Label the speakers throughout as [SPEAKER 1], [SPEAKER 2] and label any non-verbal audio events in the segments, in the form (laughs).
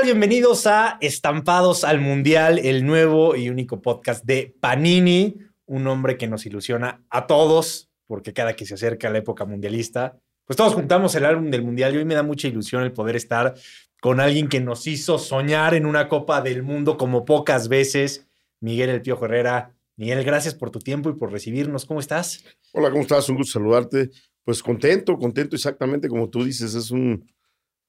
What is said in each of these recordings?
[SPEAKER 1] Bienvenidos a Estampados al Mundial, el nuevo y único podcast de Panini, un hombre que nos ilusiona a todos, porque cada que se acerca la época mundialista, pues todos juntamos el álbum del Mundial y hoy me da mucha ilusión el poder estar con alguien que nos hizo soñar en una Copa del Mundo como pocas veces, Miguel El Pío Herrera. Miguel, gracias por tu tiempo y por recibirnos. ¿Cómo estás?
[SPEAKER 2] Hola, ¿cómo estás? Un gusto saludarte. Pues contento, contento exactamente como tú dices. Es un,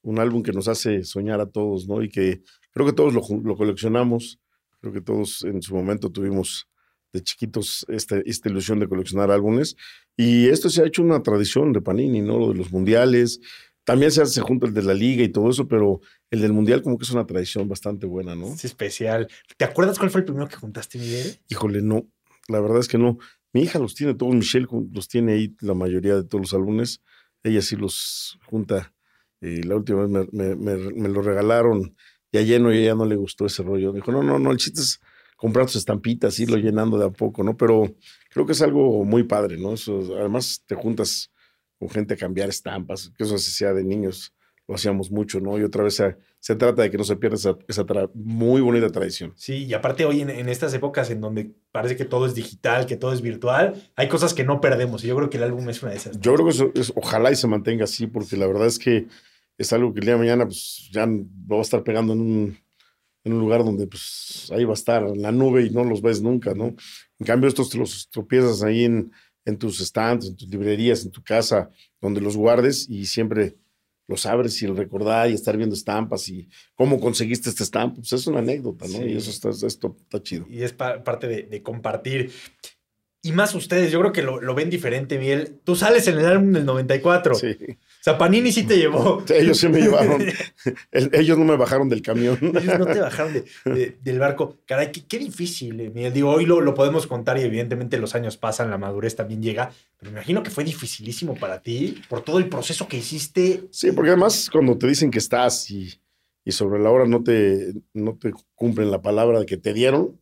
[SPEAKER 2] un álbum que nos hace soñar a todos, ¿no? Y que creo que todos lo, lo coleccionamos. Creo que todos en su momento tuvimos de chiquitos esta, esta ilusión de coleccionar álbumes. Y esto se ha hecho una tradición de Panini, ¿no? Lo de los mundiales. También se hace junto el de la liga y todo eso, pero el del mundial como que es una tradición bastante buena, ¿no?
[SPEAKER 1] Es especial. ¿Te acuerdas cuál fue el primero que juntaste, Miguel?
[SPEAKER 2] Híjole, no. La verdad es que no. Mi hija los tiene todos, Michelle los tiene ahí la mayoría de todos los álbumes. Ella sí los junta. Y la última vez me, me, me, lo regalaron ya lleno y a ella no le gustó ese rollo. Dijo, no, no, no, el chiste es comprar tus estampitas, irlo llenando de a poco, ¿no? Pero creo que es algo muy padre, ¿no? Eso, además te juntas con gente a cambiar estampas, que eso se hacía de niños, lo hacíamos mucho, ¿no? Y otra vez se, se trata de que no se pierda esa, esa muy bonita tradición.
[SPEAKER 1] Sí, y aparte hoy en, en, estas épocas en donde parece que todo es digital, que todo es virtual, hay cosas que no perdemos y yo creo que el álbum es una de esas.
[SPEAKER 2] Yo creo que eso es, ojalá y se mantenga así, porque la verdad es que es algo que el día de mañana pues ya lo va a estar pegando en un, en un lugar donde pues ahí va a estar en la nube y no los ves nunca, ¿no? En cambio estos te los tropiezas ahí en, en tus stands, en tus librerías, en tu casa, donde los guardes y siempre los abres y el recordar y estar viendo estampas y cómo conseguiste esta estampa, pues es una anécdota, ¿no? Sí. Y eso está, esto está chido.
[SPEAKER 1] Y es pa parte de, de, compartir. Y más ustedes, yo creo que lo, lo, ven diferente, Miguel. Tú sales en el álbum del 94.
[SPEAKER 2] Sí.
[SPEAKER 1] O sea, Panini sí te llevó.
[SPEAKER 2] Sí, ellos sí me llevaron. (laughs) El, ellos no me bajaron del camión.
[SPEAKER 1] Ellos no te bajaron de, de, del barco. Caray, qué, qué difícil. Eh. Miguel. Digo, hoy lo, lo, podemos contar y evidentemente los años pasan, la madurez también llega. Pero me imagino que fue dificilísimo para ti por todo el proceso que hiciste.
[SPEAKER 2] Sí, porque además cuando te dicen que estás y, y sobre la hora no te, no te cumplen la palabra que te dieron,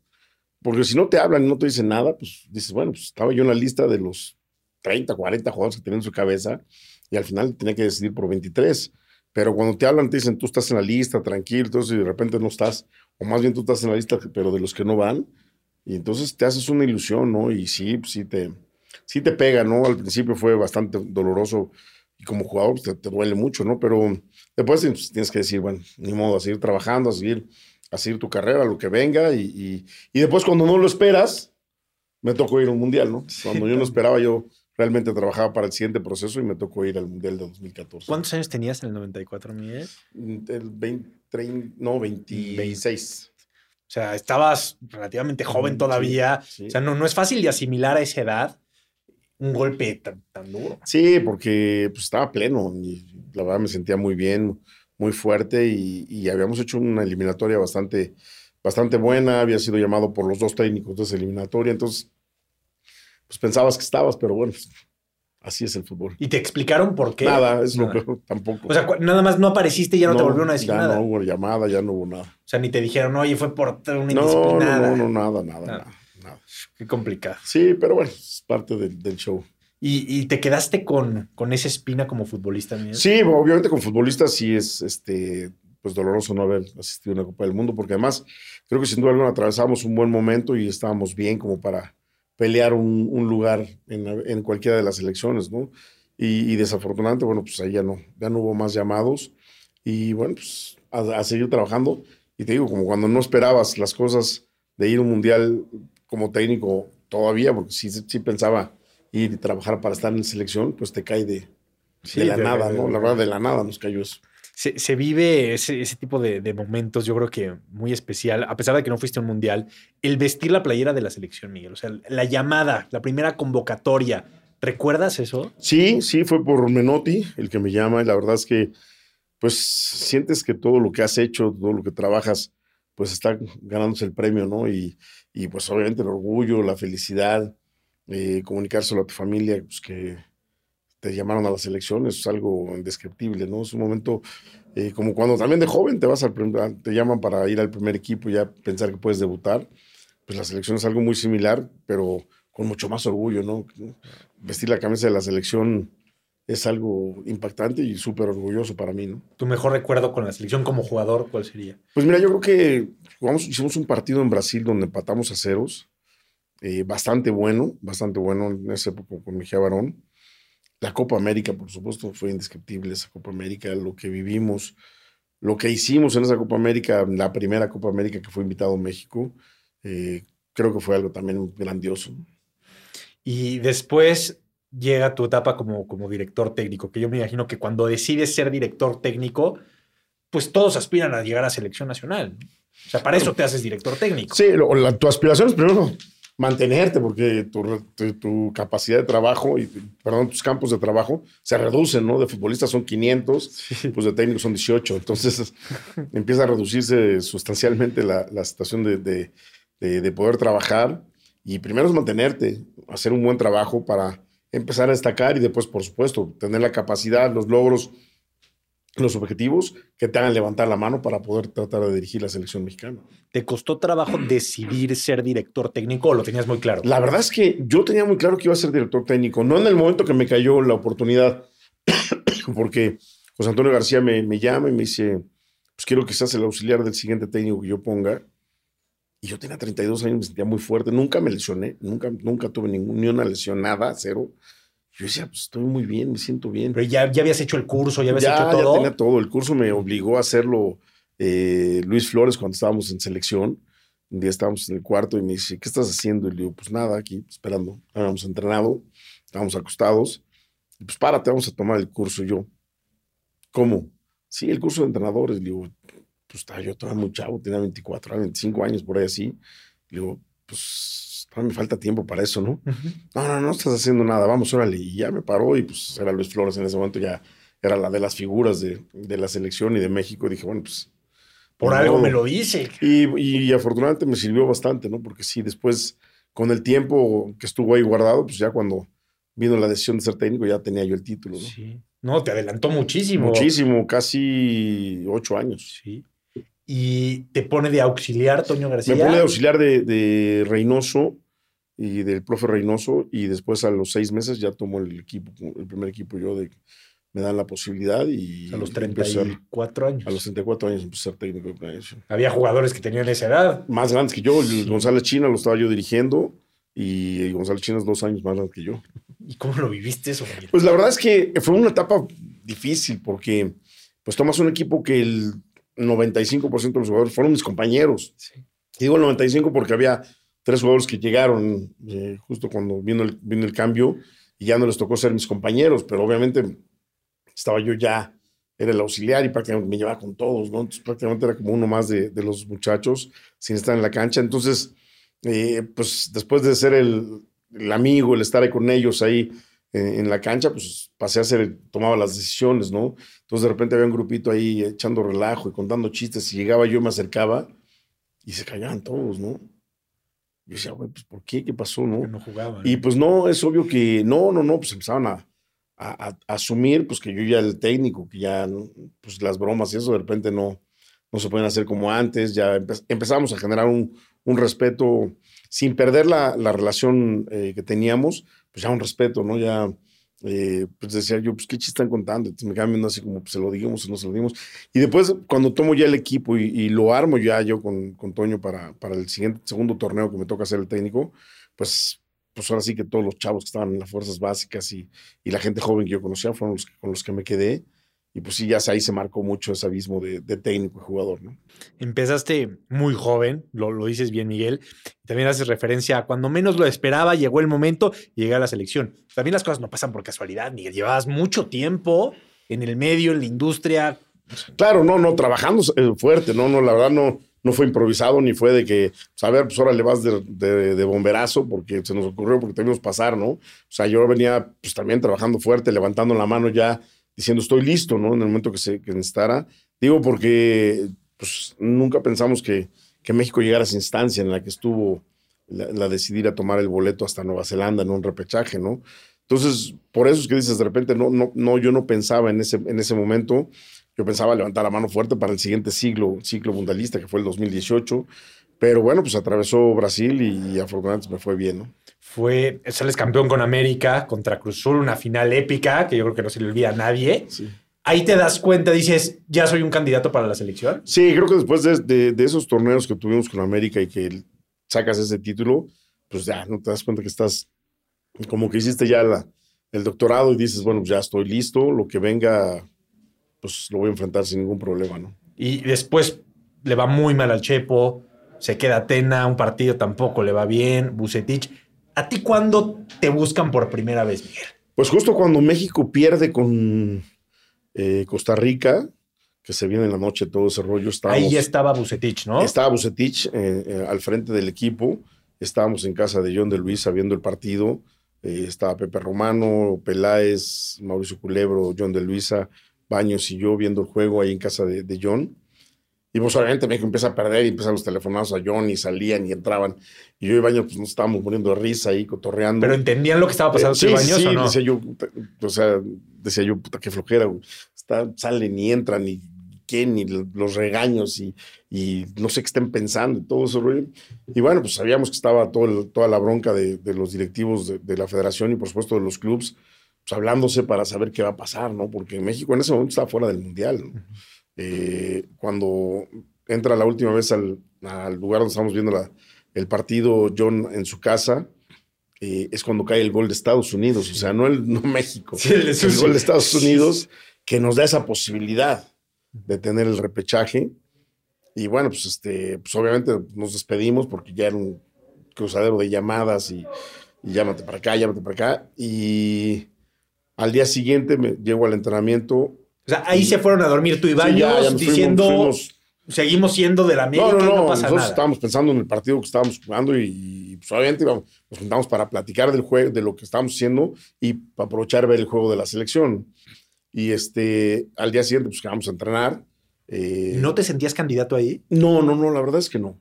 [SPEAKER 2] porque si no te hablan y no te dicen nada, pues dices, bueno, pues estaba yo en la lista de los 30, 40 jugadores que tenían en su cabeza y al final tenía que decidir por 23. Pero cuando te hablan, te dicen, tú estás en la lista, tranquilo, entonces y de repente no estás, o más bien tú estás en la lista, pero de los que no van, y entonces te haces una ilusión, ¿no? Y sí, sí te, sí te pega, ¿no? Al principio fue bastante doloroso y como jugador pues, te, te, duele mucho, ¿no? Pero después pues, tienes que decir, bueno, ni modo, a seguir trabajando, a seguir, a seguir tu carrera, lo que venga, y, y, y después cuando no lo esperas, me tocó ir a un mundial, ¿no? Cuando yo no esperaba, yo realmente trabajaba para el siguiente proceso y me tocó ir al Mundial de 2014.
[SPEAKER 1] ¿Cuántos años tenías en el 94, Miguel?
[SPEAKER 2] El 20, 30, no, 26.
[SPEAKER 1] O sea, estabas relativamente joven todavía. Sí, sí. O sea, no, no es fácil de asimilar a esa edad un golpe tan, tan duro.
[SPEAKER 2] Sí, porque pues, estaba pleno y la verdad me sentía muy bien, muy fuerte y, y habíamos hecho una eliminatoria bastante, bastante buena. Había sido llamado por los dos técnicos de esa eliminatoria, entonces pues pensabas que estabas, pero bueno, pues, así es el fútbol.
[SPEAKER 1] ¿Y te explicaron por qué?
[SPEAKER 2] Nada, es nada. lo peor, tampoco.
[SPEAKER 1] O sea, nada más no apareciste y ya no, no te volvieron a decir
[SPEAKER 2] ya
[SPEAKER 1] nada.
[SPEAKER 2] no hubo llamada, ya no hubo nada.
[SPEAKER 1] O sea, ni te dijeron, oye, fue por una
[SPEAKER 2] no,
[SPEAKER 1] indisciplina.
[SPEAKER 2] No, no, no, nada, nada, nada, nada.
[SPEAKER 1] Qué complicado.
[SPEAKER 2] Sí, pero bueno, es parte del, del show.
[SPEAKER 1] ¿Y, ¿Y, te quedaste con, con esa espina como futbolista? Miguel?
[SPEAKER 2] Sí, obviamente con futbolista sí es este, pues doloroso no haber asistido a una Copa del Mundo, porque además creo que sin duda alguna atravesamos un buen momento y estábamos bien como para pelear un, un lugar en, en, cualquiera de las elecciones, ¿no? Y, y, desafortunadamente, bueno, pues ahí ya no, ya no hubo más llamados y bueno, pues a, a, seguir trabajando. Y te digo, como cuando no esperabas las cosas de ir a un mundial como técnico todavía, porque sí, sí pensaba y trabajar para estar en selección, pues te cae de, sí, de la de, nada, ¿no? La verdad, de la nada nos cayó eso.
[SPEAKER 1] Se, se, vive ese, ese tipo de, de, momentos, yo creo que muy especial, a pesar de que no fuiste a un mundial, el vestir la playera de la selección, Miguel, o sea, la llamada, la primera convocatoria, ¿recuerdas eso?
[SPEAKER 2] Sí, sí, fue por Menotti el que me llama y la verdad es que, pues, sientes que todo lo que has hecho, todo lo que trabajas, pues está ganándose el premio, ¿no? Y, y pues obviamente el orgullo, la felicidad, eh, comunicárselo a tu familia, pues que te llamaron a las elecciones, es algo indescriptible, ¿no? Es un momento eh, como cuando también de joven te vas al te llaman para ir al primer equipo y ya pensar que puedes debutar. Pues la selección es algo muy similar, pero con mucho más orgullo, ¿no? Vestir la camisa de la selección es algo impactante y súper orgulloso para mí, ¿no?
[SPEAKER 1] ¿Tu mejor recuerdo con la selección como jugador cuál sería?
[SPEAKER 2] Pues mira, yo creo que jugamos, hicimos un partido en Brasil donde empatamos a ceros, eh, bastante bueno, bastante bueno en esa época con Mejía Barón. La Copa América, por supuesto, fue indescriptible esa Copa América, lo que vivimos, lo que hicimos en esa Copa América, la primera Copa América que fue invitado a México, eh, creo que fue algo también grandioso.
[SPEAKER 1] Y después llega tu etapa como, como director técnico, que yo me imagino que cuando decides ser director técnico, pues todos aspiran a llegar a selección nacional. O sea, para eso te haces director técnico.
[SPEAKER 2] Sí, tu aspiración es primero mantenerte, porque tu, capacidad de trabajo y, perdón, tus campos de trabajo se reducen, ¿no? De futbolistas son 500, pues de técnicos son 18. Entonces (laughs) empieza a reducirse sustancialmente la, situación de, de, poder trabajar. Y primero es mantenerte, hacer un buen trabajo para empezar a destacar y después, por supuesto, tener la capacidad, los logros, los objetivos que te hagan levantar la mano para poder tratar de dirigir la selección mexicana.
[SPEAKER 1] ¿Te costó trabajo decidir ser director técnico o lo tenías muy claro?
[SPEAKER 2] La verdad es que yo tenía muy claro que iba a ser director técnico, no en el momento que me cayó la oportunidad, (coughs) porque José Antonio García me, me llama y me dice, pues quiero que seas el auxiliar del siguiente técnico que yo ponga. Y yo tenía 32 años, me sentía muy fuerte, nunca me lesioné, nunca, nunca tuve ningún, ni una lesión, nada, cero. Yo decía, pues estoy muy bien, me siento bien.
[SPEAKER 1] Pero ya, ya habías hecho el curso, ya habías hecho todo.
[SPEAKER 2] Ya tenía todo, el curso me obligó a hacerlo eh, Luis Flores cuando estábamos en selección. Un día estábamos en el cuarto y me dice, ¿qué estás haciendo? Y le digo, pues nada, aquí esperando. Habíamos entrenado, estábamos acostados. Y pues párate, vamos a tomar el curso. Y yo, ¿cómo? Sí, el curso de entrenadores. Le digo, pues estaba yo estaba muy chavo, tenía 24, 25 años, por ahí así. Le digo, pues me falta tiempo para eso, ¿no? No, no, no estás haciendo nada, vamos, órale. Y ya me paró y pues era Luis Flores en ese momento, ya era la de las figuras de, de la selección y de México. Y dije, bueno, pues...
[SPEAKER 1] Por algo me lo hice.
[SPEAKER 2] Y, y, afortunadamente me sirvió bastante, ¿no? Porque sí, después, con el tiempo que estuvo ahí guardado, pues ya cuando vino la decisión de ser técnico, ya tenía yo el título, ¿no? Sí.
[SPEAKER 1] No, te adelantó muchísimo.
[SPEAKER 2] Muchísimo, casi ocho años.
[SPEAKER 1] Sí y te pone de auxiliar Toño García.
[SPEAKER 2] Me pone de auxiliar de, Reynoso y del profe Reynoso y después a los seis meses ya tomo el equipo, el primer equipo yo de me dan la posibilidad y...
[SPEAKER 1] A los 34 años.
[SPEAKER 2] A los 34 años empecé a ser técnico de planeación.
[SPEAKER 1] Había jugadores que tenían esa edad.
[SPEAKER 2] Más grandes que yo. González China lo estaba yo dirigiendo y González China es dos años más grande que yo.
[SPEAKER 1] ¿Y cómo lo viviste eso?
[SPEAKER 2] Pues la verdad es que fue una etapa difícil porque pues tomas un equipo que el 95% de los jugadores fueron mis compañeros. digo el 95 porque había tres jugadores que llegaron eh, justo cuando vino el, vino el cambio y ya no les tocó ser mis compañeros, pero obviamente estaba yo ya, era el auxiliar y prácticamente me llevaba con todos, ¿no? Entonces prácticamente era como uno más de, de los muchachos sin estar en la cancha. Entonces, eh, pues después de ser el, el, amigo, el estar ahí con ellos ahí en, la cancha, pues pasé a ser, tomaba las decisiones, ¿no? Entonces de repente había un grupito ahí echando relajo y contando chistes y llegaba yo, me acercaba y se callaban todos, ¿no? Yo decía, güey, pues ¿por qué? ¿Qué pasó, no?
[SPEAKER 1] no jugaban.
[SPEAKER 2] Y pues no, es obvio que no, no, no, pues empezaban a, a, asumir pues que yo ya el técnico, que ya, pues las bromas y eso de repente no, no se pueden hacer como antes, ya empezamos a generar un, un respeto sin perder la, la relación eh, que teníamos, pues ya un respeto, ¿no? Ya, eh, pues decía yo, pues qué chiste están contando. Entonces me viendo así como, pues se lo digamos o no se lo dimos. Y después, cuando tomo ya el equipo y, lo armo ya yo con, con Toño para, para el siguiente, segundo torneo que me toca ser el técnico, pues pues ahora sí que todos los chavos que estaban en las fuerzas básicas y, y la gente joven que yo conocía fueron los con los que me quedé. Y pues sí, ya ahí se marcó mucho ese abismo de, técnico y jugador, ¿no?
[SPEAKER 1] Empezaste muy joven, lo, lo, dices bien, Miguel. También haces referencia a cuando menos lo esperaba, llegó el momento y llegué a la selección. También las cosas no pasan por casualidad, Miguel. Llevabas mucho tiempo en el medio, en la industria.
[SPEAKER 2] Claro, no, no, trabajando eh, fuerte, no, no, la verdad no, no fue improvisado ni fue de que, pues a ver, pues ahora le vas de, de, bomberazo porque se nos ocurrió, porque teníamos pasar, ¿no? O sea, yo venía pues también trabajando fuerte, levantando la mano ya diciendo estoy listo, ¿no? En el momento que se que necesitara. Digo porque pues, nunca pensamos que, que México llegara a esa instancia en la que estuvo la, decidir a tomar el boleto hasta Nueva Zelanda en un repechaje, ¿no? Entonces, por eso es que dices de repente, no, no, no, yo no pensaba en ese, en ese momento, yo pensaba levantar la mano fuerte para el siguiente siglo, ciclo mundialista, que fue el 2018, pero bueno, pues atravesó Brasil y, afortunadamente me fue bien, ¿no?
[SPEAKER 1] Fue, sales campeón con América contra Cruz Azul, una final épica que yo creo que no se le olvida a nadie.
[SPEAKER 2] Sí.
[SPEAKER 1] Ahí te das cuenta, dices, ya soy un candidato para la selección.
[SPEAKER 2] Sí, creo que después de, de- de esos torneos que tuvimos con América y que sacas ese título, pues ya no te das cuenta que estás como que hiciste ya la- el doctorado y dices, bueno, pues ya estoy listo, lo que venga, pues lo voy a enfrentar sin ningún problema, ¿no?
[SPEAKER 1] Y después le va muy mal al Chepo, se queda Atena, un partido tampoco le va bien, Bucetich. ¿A ti cuándo te buscan por primera vez, Miguel?
[SPEAKER 2] Pues justo cuando México pierde con eh, Costa Rica, que se viene en la noche todo ese rollo,
[SPEAKER 1] Ahí ya estaba Bucetich, ¿no?
[SPEAKER 2] estaba Bucetich eh, eh, al frente del equipo, estábamos en casa de John de Luisa viendo el partido, estaba Pepe Romano, Peláez, Mauricio Culebro, John de Luisa, Baños y yo viendo el juego ahí en casa de, de John. Y pues obviamente México empieza a perder y empiezan los telefonados a John y salían y entraban. Y yo y Baños pues nos estábamos muriendo de risa ahí, cotorreando.
[SPEAKER 1] Pero entendían lo que estaba pasando
[SPEAKER 2] Eh, sí,
[SPEAKER 1] Baños
[SPEAKER 2] sí,
[SPEAKER 1] o no?
[SPEAKER 2] decía yo, o sea, decía yo, puta, qué flojera, güey. Está, salen y entran y quién, y los regaños y, y no sé qué estén pensando y todo eso. Y bueno, pues sabíamos que estaba todo el- toda la bronca de, de los directivos de, de la federación y por supuesto de los clubes, pues hablándose para saber qué va a pasar, ¿no? Porque México en ese momento estaba fuera del Mundial, ¿no? Eh, cuando entra la última vez al, al lugar donde estamos viendo la- el partido, John en su casa, eh, es cuando cae el gol de Estados Unidos, o sea, no, el, no México,
[SPEAKER 1] Sí, el
[SPEAKER 2] el gol de Estados Unidos que nos da esa posibilidad de tener el repechaje. Y bueno, pues este, pues obviamente nos despedimos porque ya era un cruzadero de llamadas y, y llámate para acá, llámate para acá. Y al día siguiente me llego al entrenamiento.
[SPEAKER 1] O sea, ahí se fueron a dormir tú y
[SPEAKER 2] Sí,
[SPEAKER 1] Baños
[SPEAKER 2] ya- ya nos fuimos-
[SPEAKER 1] diciendo,
[SPEAKER 2] fuimos-
[SPEAKER 1] seguimos siendo de la América
[SPEAKER 2] no, no,
[SPEAKER 1] y
[SPEAKER 2] no,
[SPEAKER 1] no pasa
[SPEAKER 2] nosotros
[SPEAKER 1] nada.
[SPEAKER 2] estábamos pensando en el partido que estábamos jugando y, y, pues, obviamente íbamos- nos juntamos para platicar del juego, de lo que estábamos haciendo y para aprovechar ver el juego de la selección. Y este, al día siguiente, pues vamos a entrenar. eh,
[SPEAKER 1] ¿No te sentías candidato ahí?
[SPEAKER 2] no, no, no, la verdad es que no.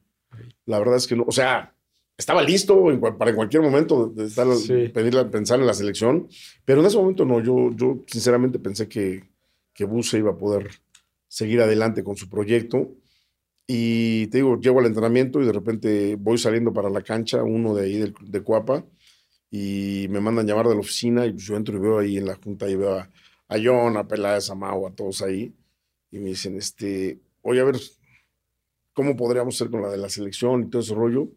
[SPEAKER 2] La verdad es que no. O sea, estaba listo en para en cualquier momento de estar,
[SPEAKER 1] Sí.
[SPEAKER 2] pedirle- pensar en la selección, pero en ese momento no. Yo, yo sinceramente pensé que, que Buse iba a poder seguir adelante con su proyecto. Y te digo, llego al entrenamiento y de repente voy saliendo para la cancha, uno de ahí del- de Cuapa, y me mandan llamar de la oficina y pues yo entro y veo ahí en la junta y veo a, a John, a Peláez, a Mau, a todos ahí. Y me dicen, este, oye, a ver, ¿cómo podríamos hacer con la de la selección y todo ese rollo?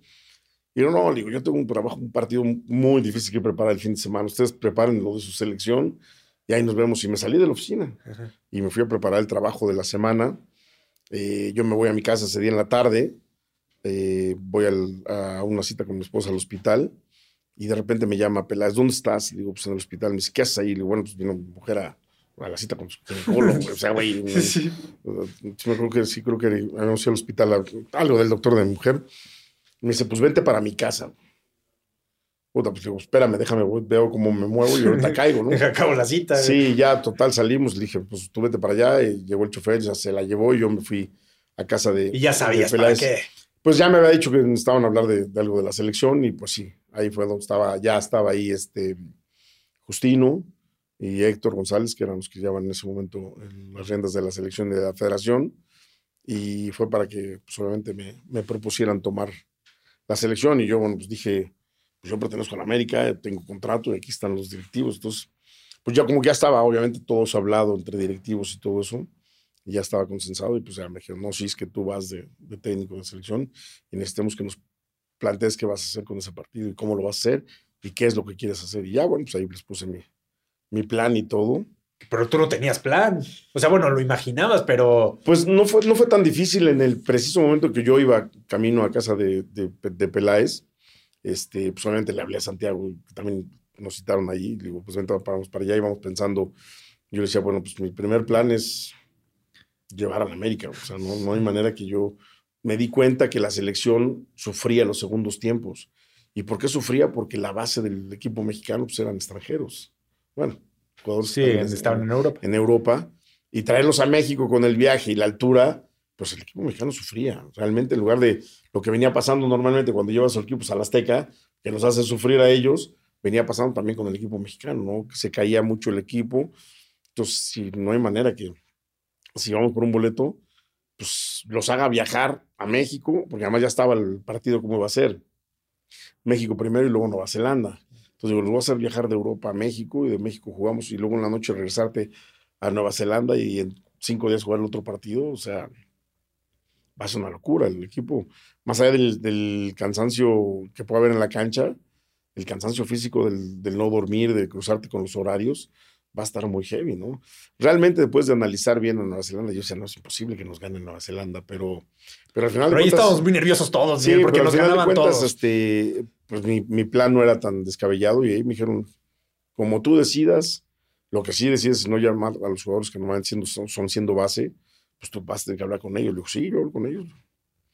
[SPEAKER 2] Y yo, no, digo, yo tengo un trabajo, un partido muy difícil que preparar el fin de semana. Ustedes preparen lo de su selección y ahí nos vemos. Y me salí de la oficina y me fui a preparar el trabajo de la semana. Eh, yo me voy a mi casa ese día en la tarde, eh, voy al- a una cita con mi esposa al hospital y de repente me llama Peláez, ¿dónde estás? Le digo, pues en el hospital. Me dice, ¿qué haces ahí? Le digo, bueno, pues vino mi mujer a, a la cita con su ginecólogo. (laughs) O sea, güey,
[SPEAKER 1] Sí.
[SPEAKER 2] sí me creo que sí, creo que habíamos ido al hospital, algo del doctor de mi mujer. Me dice, pues vente para mi casa. Puta, pues digo, espérame, déjame, veo cómo me muevo y ahorita (laughs) caigo, ¿no?
[SPEAKER 1] Deja acabo la cita.
[SPEAKER 2] Sí, ya total salimos. Le dije, pues tú vete para allá. Y llegó el chofer, ya se la llevó y yo me fui a casa de.
[SPEAKER 1] Y ya
[SPEAKER 2] de
[SPEAKER 1] sabías para qué.
[SPEAKER 2] Pues ya me había dicho que necesitaban hablar de, de algo de la selección y pues sí, ahí fue donde estaba, ya estaba ahí este Justino y Héctor González, que eran los que llevaban en ese momento en las riendas de la selección de la federación y fue para que pues obviamente me, me propusieran tomar la selección y yo, bueno, pues dije, pues yo pertenezco a la América, tengo contrato y aquí están los directivos, entonces, pues ya como que ya estaba, obviamente, todos hablado entre directivos y todo eso, y ya estaba consensado y pues ya me dijeron, no, sí, es que tú vas de, de técnico de selección y necesitamos que nos plantees qué vas a hacer con ese partido y cómo lo vas a hacer y qué es lo que quieres hacer. Y ya, bueno, pues ahí les puse mi, mi plan y todo.
[SPEAKER 1] Pero tú no tenías plan. O sea, bueno, lo imaginabas, pero
[SPEAKER 2] Pues no fue, no fue tan difícil en el preciso momento que yo iba camino a casa de, de, de Peláez. Este, pues obviamente le hablé a Santiago, que también nos citaron allí. Digo, pues vente, vamos para allá y vamos pensando. Yo le decía, bueno, pues mi primer plan es llevar a la América. O sea, no, no hay manera que yo me di cuenta que la selección sufría los segundos tiempos. ¿Y por qué sufría? Porque la base del equipo mexicano pues, eran extranjeros. Bueno, jugadores
[SPEAKER 1] sí,
[SPEAKER 2] estaban en-
[SPEAKER 1] estaban en Europa.
[SPEAKER 2] en Europa y traerlos a México con el viaje y la altura, pues el equipo mexicano sufría. Realmente, en lugar de lo que venía pasando normalmente cuando llevas los equipos al Azteca, que nos hace sufrir a ellos, venía pasando también con el equipo mexicano, ¿no? Que se caía mucho el equipo. Entonces, si no hay manera que, si vamos por un boleto, pues los haga viajar a México, porque además ya estaba el partido cómo iba a ser. México primero y luego Nueva Zelanda. Entonces digo, los voy a hacer viajar de Europa a México y de México jugamos y luego en la noche regresarte a Nueva Zelanda y en cinco días jugar el otro partido. O sea, va a ser una locura el equipo. Más allá del, del cansancio que puede haber en la cancha, el cansancio físico del, del no dormir, de cruzarte con los horarios, va a estar muy heavy, ¿no? Realmente después de analizar bien a Nueva Zelanda, yo decía, no es imposible que nos gane Nueva Zelanda, pero, pero al final
[SPEAKER 1] Pero
[SPEAKER 2] de
[SPEAKER 1] ahí
[SPEAKER 2] cuentas-
[SPEAKER 1] estábamos muy nerviosos todos,
[SPEAKER 2] Sí,
[SPEAKER 1] porque nos ganaban
[SPEAKER 2] cuentas,
[SPEAKER 1] todos.
[SPEAKER 2] este, pues mi, mi plan no era tan descabellado y ahí me dijeron, como tú decidas, lo que sí decides es no llamar a los jugadores que normalmente siendo, son, son siendo base, pues tú vas a tener que hablar con ellos. Le digo, sí, yo hablo con ellos.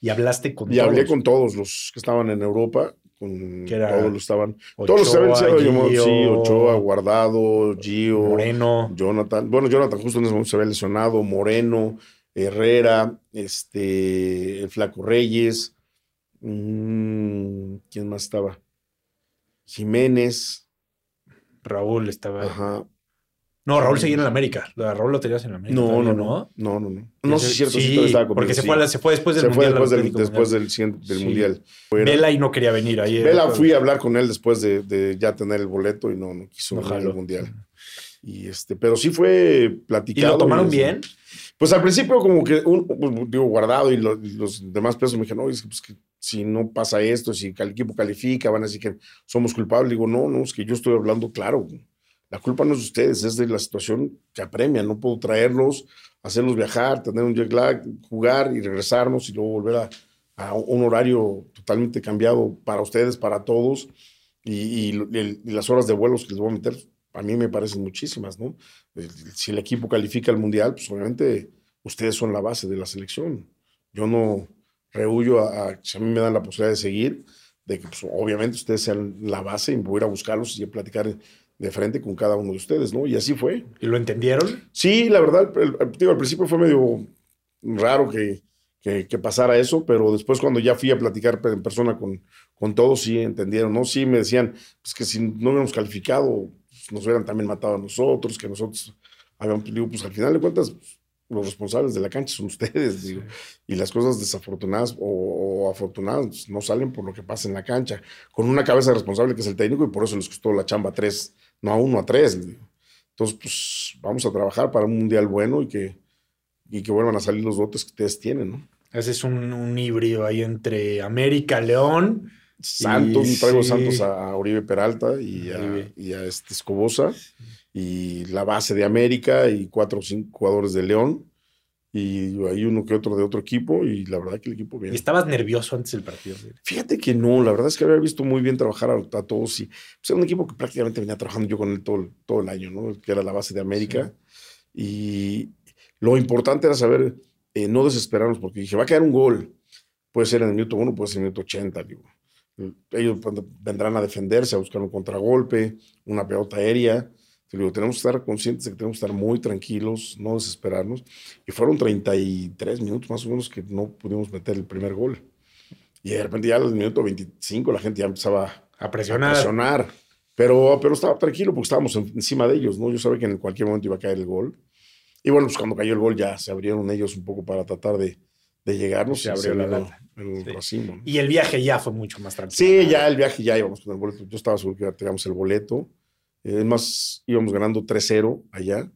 [SPEAKER 1] Y hablaste con
[SPEAKER 2] Y hablé
[SPEAKER 1] todos.
[SPEAKER 2] con todos los que estaban en Europa, con
[SPEAKER 1] era
[SPEAKER 2] todos los estaban,
[SPEAKER 1] Ochoa,
[SPEAKER 2] todos los sido llamados,
[SPEAKER 1] Gio,
[SPEAKER 2] sí, Ochoa, Guardado, Gio,
[SPEAKER 1] Moreno.
[SPEAKER 2] Jonathan, bueno, Jonathan justo en ese momento se había lesionado, Moreno, Herrera, este, el Flaco Reyes, mm, ¿quién más estaba? Jiménez,
[SPEAKER 1] Raúl estaba.
[SPEAKER 2] ajá.
[SPEAKER 1] No, Raúl seguía en el América. Raúl lo tenías en el América.
[SPEAKER 2] No, no, no, no, no, no. No sé si es cierto, sí, estaba
[SPEAKER 1] porque se, fue, se fue después del
[SPEAKER 2] Se fue
[SPEAKER 1] Mundial.
[SPEAKER 2] después del,
[SPEAKER 1] Mundial.
[SPEAKER 2] del. Mundial.
[SPEAKER 1] Vela y no quería venir ahí.
[SPEAKER 2] Vela fui a hablar con él después de, ya tener el boleto y no, no quiso venir al. Mundial. Y este, pero sí fue
[SPEAKER 1] ¿Y
[SPEAKER 2] platicado.
[SPEAKER 1] lo tomaron bien?
[SPEAKER 2] Pues al principio como que digo, guardado y, lo- y los demás pesos me dijeron, no, es que, pues, que si no pasa esto, si el equipo califica, van a decir que somos culpables. Digo, no, no, es que yo estoy hablando claro. La culpa no es de ustedes, es de la situación que apremia. No puedo traerlos, hacerlos viajar, tener un jet lag, jugar y regresarnos y luego volver a, a un horario totalmente cambiado para ustedes, para todos. Y, y y las horas de vuelos que les voy a meter, a mí me parecen muchísimas, ¿no? Si el equipo califica al mundial, pues obviamente ustedes son la base de la selección. Yo no rehuyo a, a- si a mí me dan la posibilidad de seguir, de que pues, obviamente ustedes sean la base y voy a ir a buscarlos y a platicar de frente con cada uno de ustedes, ¿no? Y así fue.
[SPEAKER 1] ¿Y lo entendieron?
[SPEAKER 2] Sí, la verdad, el- el- digo, al principio fue medio raro que, que, que pasara eso, pero después cuando ya fui a platicar en persona con, con todos, sí entendieron, ¿no? Sí me decían, pues que si no hubiéramos calificado, pues, nos hubieran también matado a nosotros, que nosotros habíamos, digo, pues al final de cuentas, pues, los responsables de la cancha son ustedes, digo, y las cosas desafortunadas o, o afortunadas pues, no salen por lo que pasa en la cancha, con una cabeza responsable que es el técnico y por eso les costó la chamba tres, no a uno, a tres. Entonces, pues vamos a trabajar para un mundial bueno y que, y que vuelvan a salir los dotes que ustedes tienen, ¿no?
[SPEAKER 1] Ese es un, un híbrido ahí entre América, León.
[SPEAKER 2] Santos,
[SPEAKER 1] Y
[SPEAKER 2] traigo
[SPEAKER 1] sí.
[SPEAKER 2] Santos a, Oribe Peralta y a, y a este Escobosa y la base de América y cuatro o cinco jugadores de León y hay uno que otro de otro equipo y la verdad que el equipo
[SPEAKER 1] Y
[SPEAKER 2] bien.
[SPEAKER 1] estabas nervioso antes del partido.
[SPEAKER 2] Fíjate que no, la verdad es que había visto muy bien trabajar a, a todos y pues, era un equipo que prácticamente venía trabajando yo con él todo, el- todo el año, ¿no? Que era la base de América. Y lo importante era saber eh, no desesperarnos porque dije, va a quedar un gol. Puede ser en el minuto uno, puede ser en el minuto 80, digo. Ellos vendrán a defenderse, a buscar un contragolpe, una pelota aérea. Digo, tenemos que estar conscientes de que tenemos que estar muy tranquilos, no desesperarnos. Y fueron 33 minutos más o menos que no pudimos meter el primer gol. Y de repente ya al minuto 25 la gente ya empezaba
[SPEAKER 1] A
[SPEAKER 2] a
[SPEAKER 1] presionar.
[SPEAKER 2] presionar. Pero, pero estaba tranquilo porque estábamos en- encima de ellos, ¿no? Yo sabía que en cualquier momento iba a caer el gol. Y bueno, pues cuando cayó el gol ya se abrieron ellos un poco para tratar de, de llegarnos.
[SPEAKER 1] Se abrió la lata.
[SPEAKER 2] El
[SPEAKER 1] Sí.
[SPEAKER 2] racimo, ¿no?
[SPEAKER 1] Y el viaje ya fue mucho más tranquilo.
[SPEAKER 2] Sí, ya el viaje ya íbamos con el boleto. Yo estaba seguro que ya teníamos el boleto. Eh, Es más, íbamos ganando 3-0 allá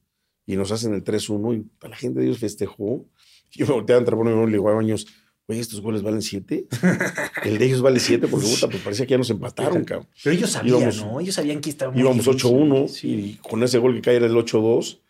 [SPEAKER 2] y nos hacen el 3-1 y la gente de ellos festejó. Y (laughs) yo me volteaba entre bueno y le digo a Baños, oye, ¿estos goles valen 7? (laughs) el de ellos vale 7 porque puta, pues parecía que ya nos empataron, cabrón.
[SPEAKER 1] Pero ellos sabían,
[SPEAKER 2] Íbamos-
[SPEAKER 1] ¿no? Ellos sabían que estaba muy
[SPEAKER 2] Íbamos
[SPEAKER 1] difícil.
[SPEAKER 2] 8-1
[SPEAKER 1] Sí.
[SPEAKER 2] y con ese gol que cae era el 8-2.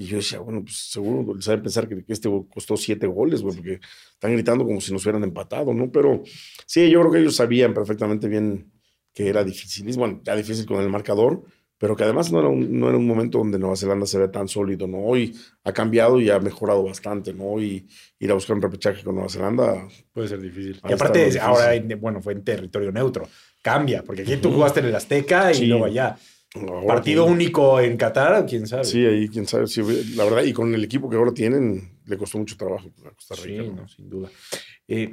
[SPEAKER 2] Y yo decía, bueno, pues seguro les saben pensar que, que este costó 7 goles, güey, porque están gritando como si nos hubieran empatado, ¿no? Pero sí, yo creo que ellos sabían perfectamente bien que era difícil. Bueno, ya difícil con el marcador, pero que además no era un, no era un momento donde Nueva Zelanda se ve tan sólido, ¿no? Hoy ha cambiado y ha mejorado bastante, ¿no? Y ir a buscar un repechaje con Nueva Zelanda.
[SPEAKER 1] Puede ser difícil. Y aparte, ahora,
[SPEAKER 2] difícil.
[SPEAKER 1] en- bueno, fue en territorio neutro. Cambia, porque aquí tú
[SPEAKER 2] Ujú.
[SPEAKER 1] jugaste en el Azteca y
[SPEAKER 2] Sí.
[SPEAKER 1] luego allá.
[SPEAKER 2] ahora
[SPEAKER 1] Partido
[SPEAKER 2] que-
[SPEAKER 1] único en Qatar, quién sabe.
[SPEAKER 2] Sí, ahí quién sabe. sí, la verdad, y con el equipo que ahora tienen, le costó mucho trabajo a Costa Rica.
[SPEAKER 1] Sí,
[SPEAKER 2] ¿no?
[SPEAKER 1] no, sin duda. Eh,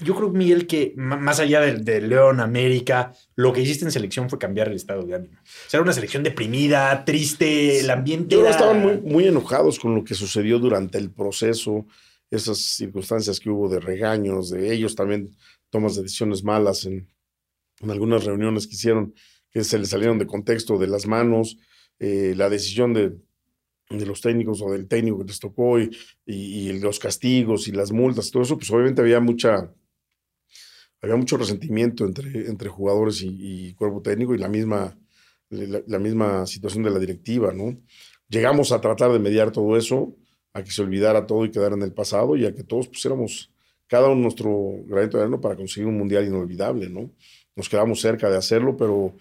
[SPEAKER 1] yo creo, Miguel, que más allá de, de León, América, lo que hiciste en selección fue cambiar el estado de ánimo. O sea, era una selección deprimida, triste, el ambiente.
[SPEAKER 2] Yo
[SPEAKER 1] era-
[SPEAKER 2] estaban muy, muy enojados con lo que sucedió durante el proceso, esas circunstancias que hubo de regaños, de ellos también tomas de decisiones malas en, en algunas reuniones que hicieron que se le salieron de contexto de las manos, eh, la decisión de, de, los técnicos o del técnico que les tocó y, y, los castigos y las multas, todo eso, pues obviamente había mucha, había mucho resentimiento entre, entre jugadores y, cuerpo técnico y la misma, la, la, misma situación de la directiva, ¿no? Llegamos a tratar de mediar todo eso, a que se olvidara todo y quedara en el pasado y a que todos pusiéramos cada uno nuestro granito de arena para conseguir un mundial inolvidable, ¿no? Nos quedamos cerca de hacerlo, pero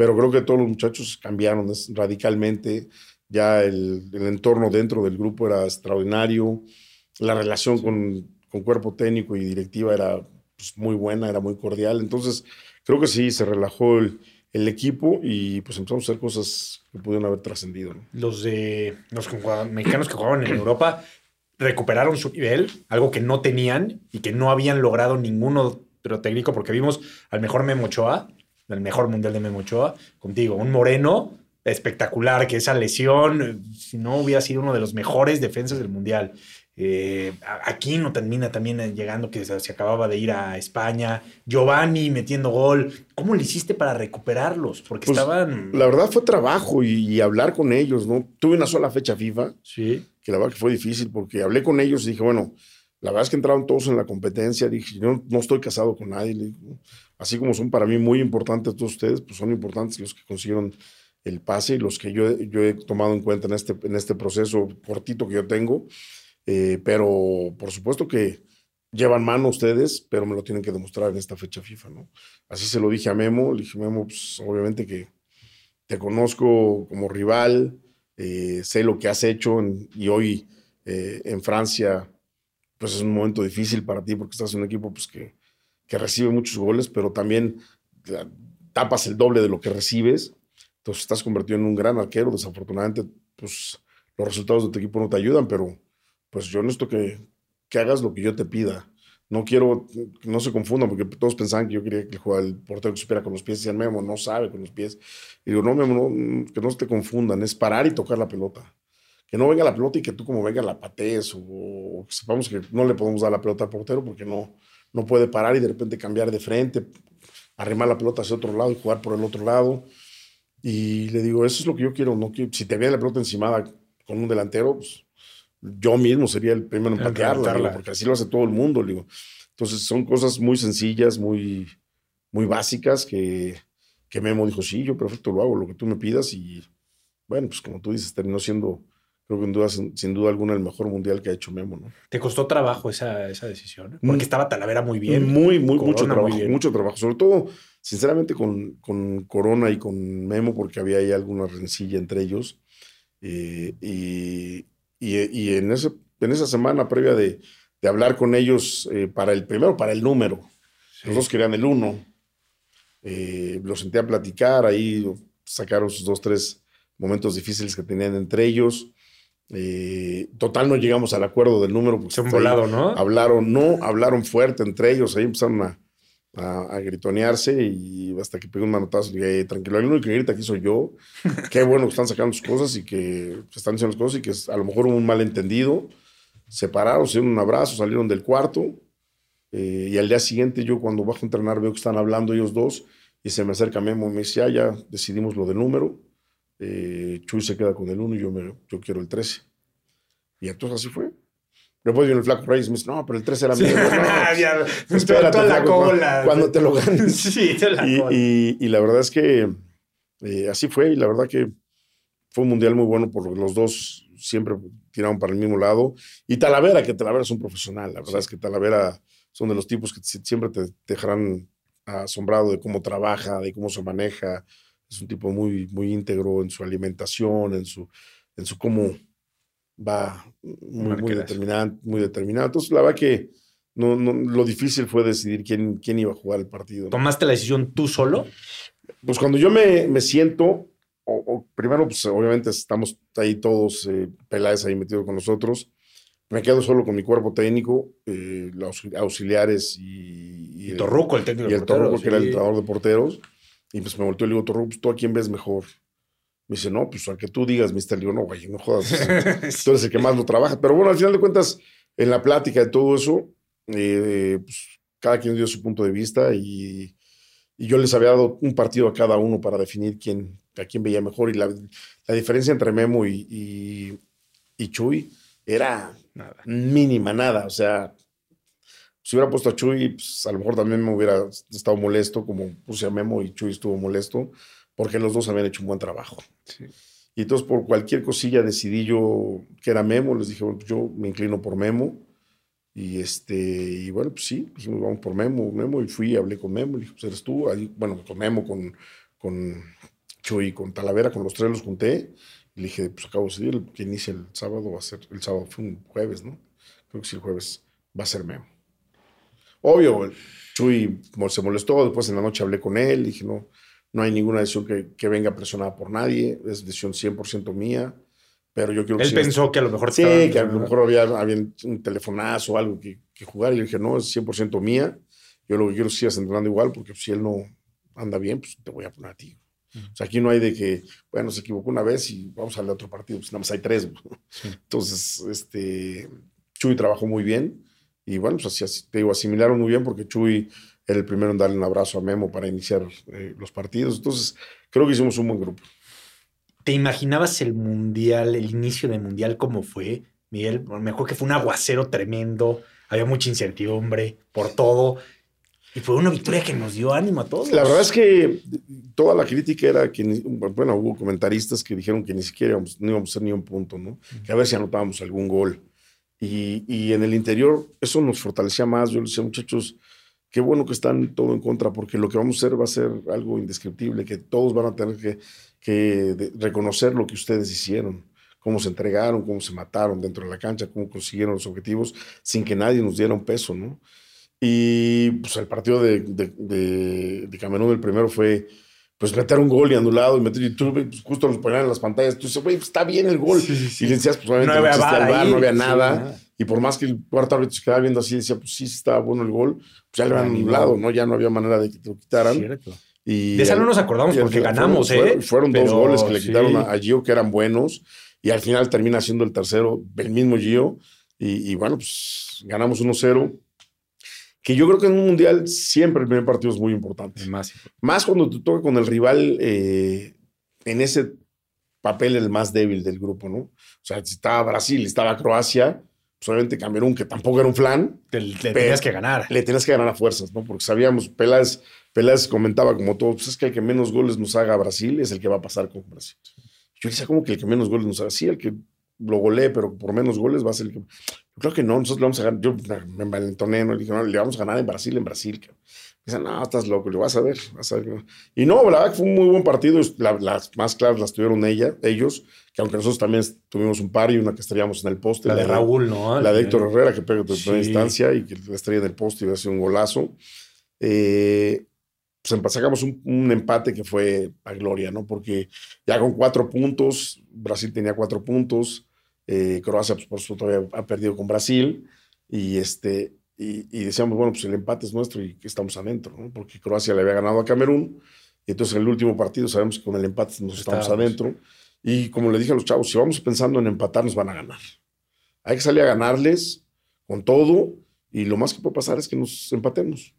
[SPEAKER 2] pero creo que todos los muchachos cambiaron radicalmente. Ya el, entorno dentro del grupo era extraordinario. La relación con, con cuerpo técnico y directiva era pues, muy buena, era muy cordial. Entonces, creo que sí, se relajó el, el equipo y pues empezamos a hacer cosas que pudieron haber trascendido.
[SPEAKER 1] Los de los mexicanos que jugaban en Europa recuperaron su nivel, algo que no tenían y que no habían logrado ninguno otro técnico, porque vimos al mejor Memo Ochoa el mejor mundial de Memo Ochoa, contigo. Un moreno espectacular, que esa lesión, si no hubiera sido uno de los mejores defensas del mundial. Eh, aquí no termina también llegando que se, acababa de ir a España. Giovanni metiendo gol. ¿Cómo le hiciste para recuperarlos? Porque pues, estaban.
[SPEAKER 2] La verdad fue trabajo y, hablar con ellos, ¿no? Tuve una sola fecha FIFA.
[SPEAKER 1] Sí.
[SPEAKER 2] Que la verdad que fue difícil porque hablé con ellos y dije, bueno, la verdad es que entraron todos en la competencia. Dije, yo no, estoy casado con nadie. así como son para mí muy importantes todos ustedes, pues son importantes los que consiguieron el pase y los que yo, yo he tomado en cuenta en este, en este proceso cortito que yo tengo. Eh, pero por supuesto que llevan mano ustedes, pero me lo tienen que demostrar en esta fecha FIFA, ¿no? Así se lo dije a Memo. Le dije, Memo, pues obviamente que te conozco como rival, eh, sé lo que has hecho y hoy eh, en Francia pues es un momento difícil para ti porque estás en un equipo pues, que, que recibe muchos goles, pero también tapas el doble de lo que recibes. Entonces estás convertido en un gran arquero. Desafortunadamente, pues los resultados de tu equipo no te ayudan, pero pues yo necesito que, que hagas lo que yo te pida. No quiero que no se confundan, porque todos pensaban que yo quería que el, portero que supiera con los pies. Decían, Memo, no sabe con los pies. Y digo, no, Memo, no, que no se te confundan. Es parar y tocar la pelota que no venga la pelota y que tú como venga la patees o, sepamos que no le podemos dar la pelota al portero porque no, no puede parar y de repente cambiar de frente, arrimar la pelota hacia otro lado y jugar por el otro lado. Y le digo, eso es lo que yo quiero. No si te viene la pelota encimada con un delantero, pues, yo mismo sería el primero en patearla, porque así lo hace todo el mundo. Digo. Entonces son cosas muy sencillas, muy, muy básicas que, que Memo dijo, sí, yo perfecto lo hago, lo que tú me pidas. Y bueno, pues como tú dices, terminó siendo creo que sin, duda alguna el mejor mundial que ha hecho Memo, ¿no?
[SPEAKER 1] ¿Te costó trabajo esa, esa decisión? Porque mm. estaba Talavera muy bien.
[SPEAKER 2] Muy, muy, mucho trabajo, mucho trabajo. Sobre todo, sinceramente, con, con, Corona y con Memo, porque había ahí alguna rencilla entre ellos. Eh, y, y, en, ese, en esa semana previa de, de hablar con ellos eh, para el primero, para el número. Los dos querían el uno. Eh, los senté a platicar, ahí sacaron sus dos, tres momentos difíciles que tenían entre ellos. Eh, total, no llegamos al acuerdo del número.
[SPEAKER 1] Se han volado, ¿no?
[SPEAKER 2] Hablaron, no, hablaron fuerte entre ellos, ahí empezaron a, a, gritonearse y hasta que pegó un manotazo y dije, tranquilo, el único que grita aquí soy yo. (laughs) Qué bueno que están sacando sus cosas y que están diciendo las cosas y que a lo mejor hubo un malentendido. Separaron, se dieron un abrazo, salieron del cuarto. Eh, y al día siguiente, yo cuando bajo a entrenar veo que están hablando ellos dos y se me acerca Memo y me dice, ah, ya decidimos lo del número eh, Chuy se queda con el 1 y yo, me, yo quiero el 13. Y entonces así fue. Después viene el Flaco Reyes y me dice, no, pero el 13 era mío. No, espérate, la cola. Cuando, te lo ganes. (laughs)
[SPEAKER 1] Sí, te la
[SPEAKER 2] y, y, y, la verdad es que eh, así fue. Y la verdad que fue un mundial muy bueno porque los dos siempre tiraron para el mismo lado. Y Talavera, que Talavera es un profesional. La verdad es que Talavera son de los tipos que siempre te dejarán asombrado de cómo trabaja, de cómo se maneja, es un tipo muy, muy íntegro en su alimentación, en su, en su cómo va muy, muy determinado, muy determinado. Entonces, la verdad que no, no, lo difícil fue decidir quién, quién iba a jugar el partido.
[SPEAKER 1] ¿Tomaste la decisión tú solo?
[SPEAKER 2] Pues cuando yo me, me siento, o, primero, pues obviamente estamos ahí todos, eh, Peláez ahí metido con nosotros. Me quedo solo con mi cuerpo técnico, eh, los auxiliares y,
[SPEAKER 1] y, el Torruco, el técnico
[SPEAKER 2] y el Torruco, que era el entrenador de porteros. Y pues me volteó y le digo, Torro, pues, ¿tú a quién ves mejor? Me dice, no, pues a que tú digas, mister. Le digo, no, güey, no jodas. (laughs) tú eres el que más lo trabaja. Pero bueno, al final de cuentas, en la plática de todo eso, eh, pues cada quien dio su punto de vista y, y yo les había dado un partido a cada uno para definir quién, a quién veía mejor. Y la, la diferencia entre Memo y, y, y Chuy era
[SPEAKER 1] Nada.
[SPEAKER 2] mínima, nada. O sea, si hubiera puesto a Chuy, pues, a lo mejor también me hubiera estado molesto, como puse a Memo y Chuy estuvo molesto, porque los dos habían hecho un buen trabajo.
[SPEAKER 1] Sí.
[SPEAKER 2] Y entonces por cualquier cosilla decidí yo que era Memo, les dije, bueno, pues yo me inclino por Memo. Y este, y bueno, pues sí, dijimos, vamos por Memo, Memo, y fui, hablé con Memo, le dije, pues eres tú, ahí, bueno, con Memo, con, con Chuy, con Talavera, con los tres los junté, y le dije, pues acabo de decidir, el que inicia el sábado va a ser, el sábado fue un jueves, ¿no? Creo que sí, el jueves va a ser Memo. Obvio, Chuy se molestó, después en la noche hablé con él, dije, no, no hay ninguna decisión que, que venga presionada por nadie, es decisión 100% mía, pero yo quiero que
[SPEAKER 1] Él pensó que a lo mejor
[SPEAKER 2] Sí, que a lo mejor había, había un telefonazo o algo que, que jugar. Y le dije, no, es 100% mía. Yo lo que quiero es que sigas entrenando igual, porque si él no anda bien, pues te voy a poner a ti. O sea, aquí no hay de que, bueno, se equivocó una vez y vamos a darle otro partido, pues nada más hay tres. Entonces, este, Chuy trabajó muy bien y bueno, pues así- te digo, asimilaron muy bien porque Chuy era el primero en darle un abrazo a Memo para iniciar eh, los partidos. Entonces, creo que hicimos un buen grupo.
[SPEAKER 1] ¿Te imaginabas el mundial, el inicio del mundial como fue, Miguel? Me acuerdo que fue un aguacero tremendo, había mucha incertidumbre por todo. Y fue una victoria que nos dio ánimo a todos.
[SPEAKER 2] La verdad es que toda la crítica era que, bueno, hubo comentaristas que dijeron que ni siquiera íbamos, no íbamos a hacer ni un punto, ¿no? Que a ver si anotábamos algún gol. Y, y en el interior eso nos fortalecía más. Yo les decía, muchachos, qué bueno que están todo en contra, porque lo que vamos a hacer va a ser algo indescriptible, que todos van a tener que, reconocer lo que ustedes hicieron, cómo se entregaron, cómo se mataron dentro de la cancha, cómo consiguieron los objetivos sin que nadie nos diera un peso, ¿no? Y pues el partido de, de, de, de Camerún, el primero fue pues meter un gol y anulado y meter y tú pues, justo nos ponían en las pantallas. Tú dices, güey, pues, está bien el gol.
[SPEAKER 1] Sí, sí, sí.
[SPEAKER 2] Y le decías, pues obviamente
[SPEAKER 1] No
[SPEAKER 2] no,
[SPEAKER 1] había
[SPEAKER 2] existía
[SPEAKER 1] VAR
[SPEAKER 2] el VAR,
[SPEAKER 1] ahí.
[SPEAKER 2] no había
[SPEAKER 1] Sí,
[SPEAKER 2] nada.
[SPEAKER 1] nada.
[SPEAKER 2] Y por más que el cuarto árbitro se quedaba viendo así, decía, pues sí, estaba bueno el gol, pues ya le
[SPEAKER 1] Ah,
[SPEAKER 2] habían anulado. ¿no? Ya no había manera de que te lo quitaran.
[SPEAKER 1] Cierto.
[SPEAKER 2] Y
[SPEAKER 1] De esa no nos acordamos porque ganamos,
[SPEAKER 2] fueron,
[SPEAKER 1] ¿eh?
[SPEAKER 2] Fueron, fueron dos goles que le
[SPEAKER 1] sí.
[SPEAKER 2] quitaron a, Gio, que eran buenos, y al final termina siendo el tercero el mismo Gio. Y, y bueno, pues ganamos 1-0. Que yo creo que en un mundial siempre el primer partido es muy importante.
[SPEAKER 1] Más.
[SPEAKER 2] Más cuando te toca con el rival eh, en ese papel el más débil del grupo, ¿no? O sea, estaba Brasil, estaba Croacia, obviamente Camerún, que tampoco era un flan,
[SPEAKER 1] Te- Le tenías que ganar.
[SPEAKER 2] le tenías que ganar a fuerzas, ¿no? Porque sabíamos, Peláez, Peláez comentaba como todos, pues es que el que menos goles nos haga a Brasil es el que va a pasar con Brasil. Yo decía, ¿cómo que el que menos goles nos haga? Sí, el que lo golee, pero por menos goles va a ser el que... Yo creo que no, nosotros le vamos a ganar. Yo me envalentoné, ¿no? Le dije, no, le vamos a ganar en Brasil, en Brasil. cabrón. Me dice, no, estás loco, le vas a ver, vas a ver. Y no, la verdad que fue un muy buen partido. La- las más claras las tuvieron ella, ellos, que aunque nosotros también tuvimos un par y una que estaríamos en el poste.
[SPEAKER 1] La de Raúl, ¿no?
[SPEAKER 2] La de Héctor Herrera, que pega de
[SPEAKER 1] Sí.
[SPEAKER 2] primera instancia y que la estrella del poste iba a ser un golazo. Eh, pues sacamos un, un empate que fue a gloria, ¿no? Porque ya con cuatro puntos, Brasil tenía cuatro puntos, eh, Croacia, pues, por supuesto, todavía ha perdido con Brasil, y, este, y, y decíamos, bueno, pues el empate es nuestro y que estamos adentro, ¿no? Porque Croacia le había ganado a Camerún, y entonces en el último partido sabemos que con el empate nos estamos adentro, y como le dije a los chavos, si vamos pensando en empatar, nos van a ganar. Hay que salir a ganarles con todo, y lo más que puede pasar es que nos empatemos,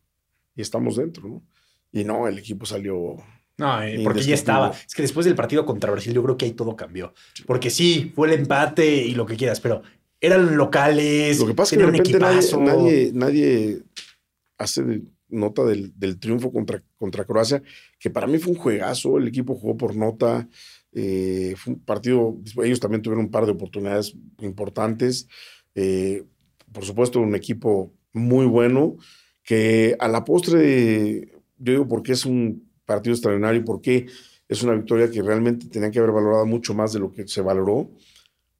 [SPEAKER 2] y estamos dentro, ¿no? Y no, el equipo salió
[SPEAKER 1] No, porque ya estaba. Es que después del partido contra Brasil, yo creo que ahí todo cambió. Porque sí, fue el empate y lo que quieras, pero eran locales.
[SPEAKER 2] Lo que pasa es que de
[SPEAKER 1] tenían
[SPEAKER 2] repente
[SPEAKER 1] un
[SPEAKER 2] nadie,
[SPEAKER 1] equipazo.
[SPEAKER 2] nadie, nadie hace de- nota del, del triunfo contra, contra Croacia, que para mí fue un juegazo. El equipo jugó por nota. eh, fue un partido. Ellos también tuvieron un par de oportunidades importantes. eh, por supuesto, un equipo muy bueno que a la postre, yo digo, porque es un partido extraordinario, porque es una victoria que realmente tenían que haber valorado mucho más de lo que se valoró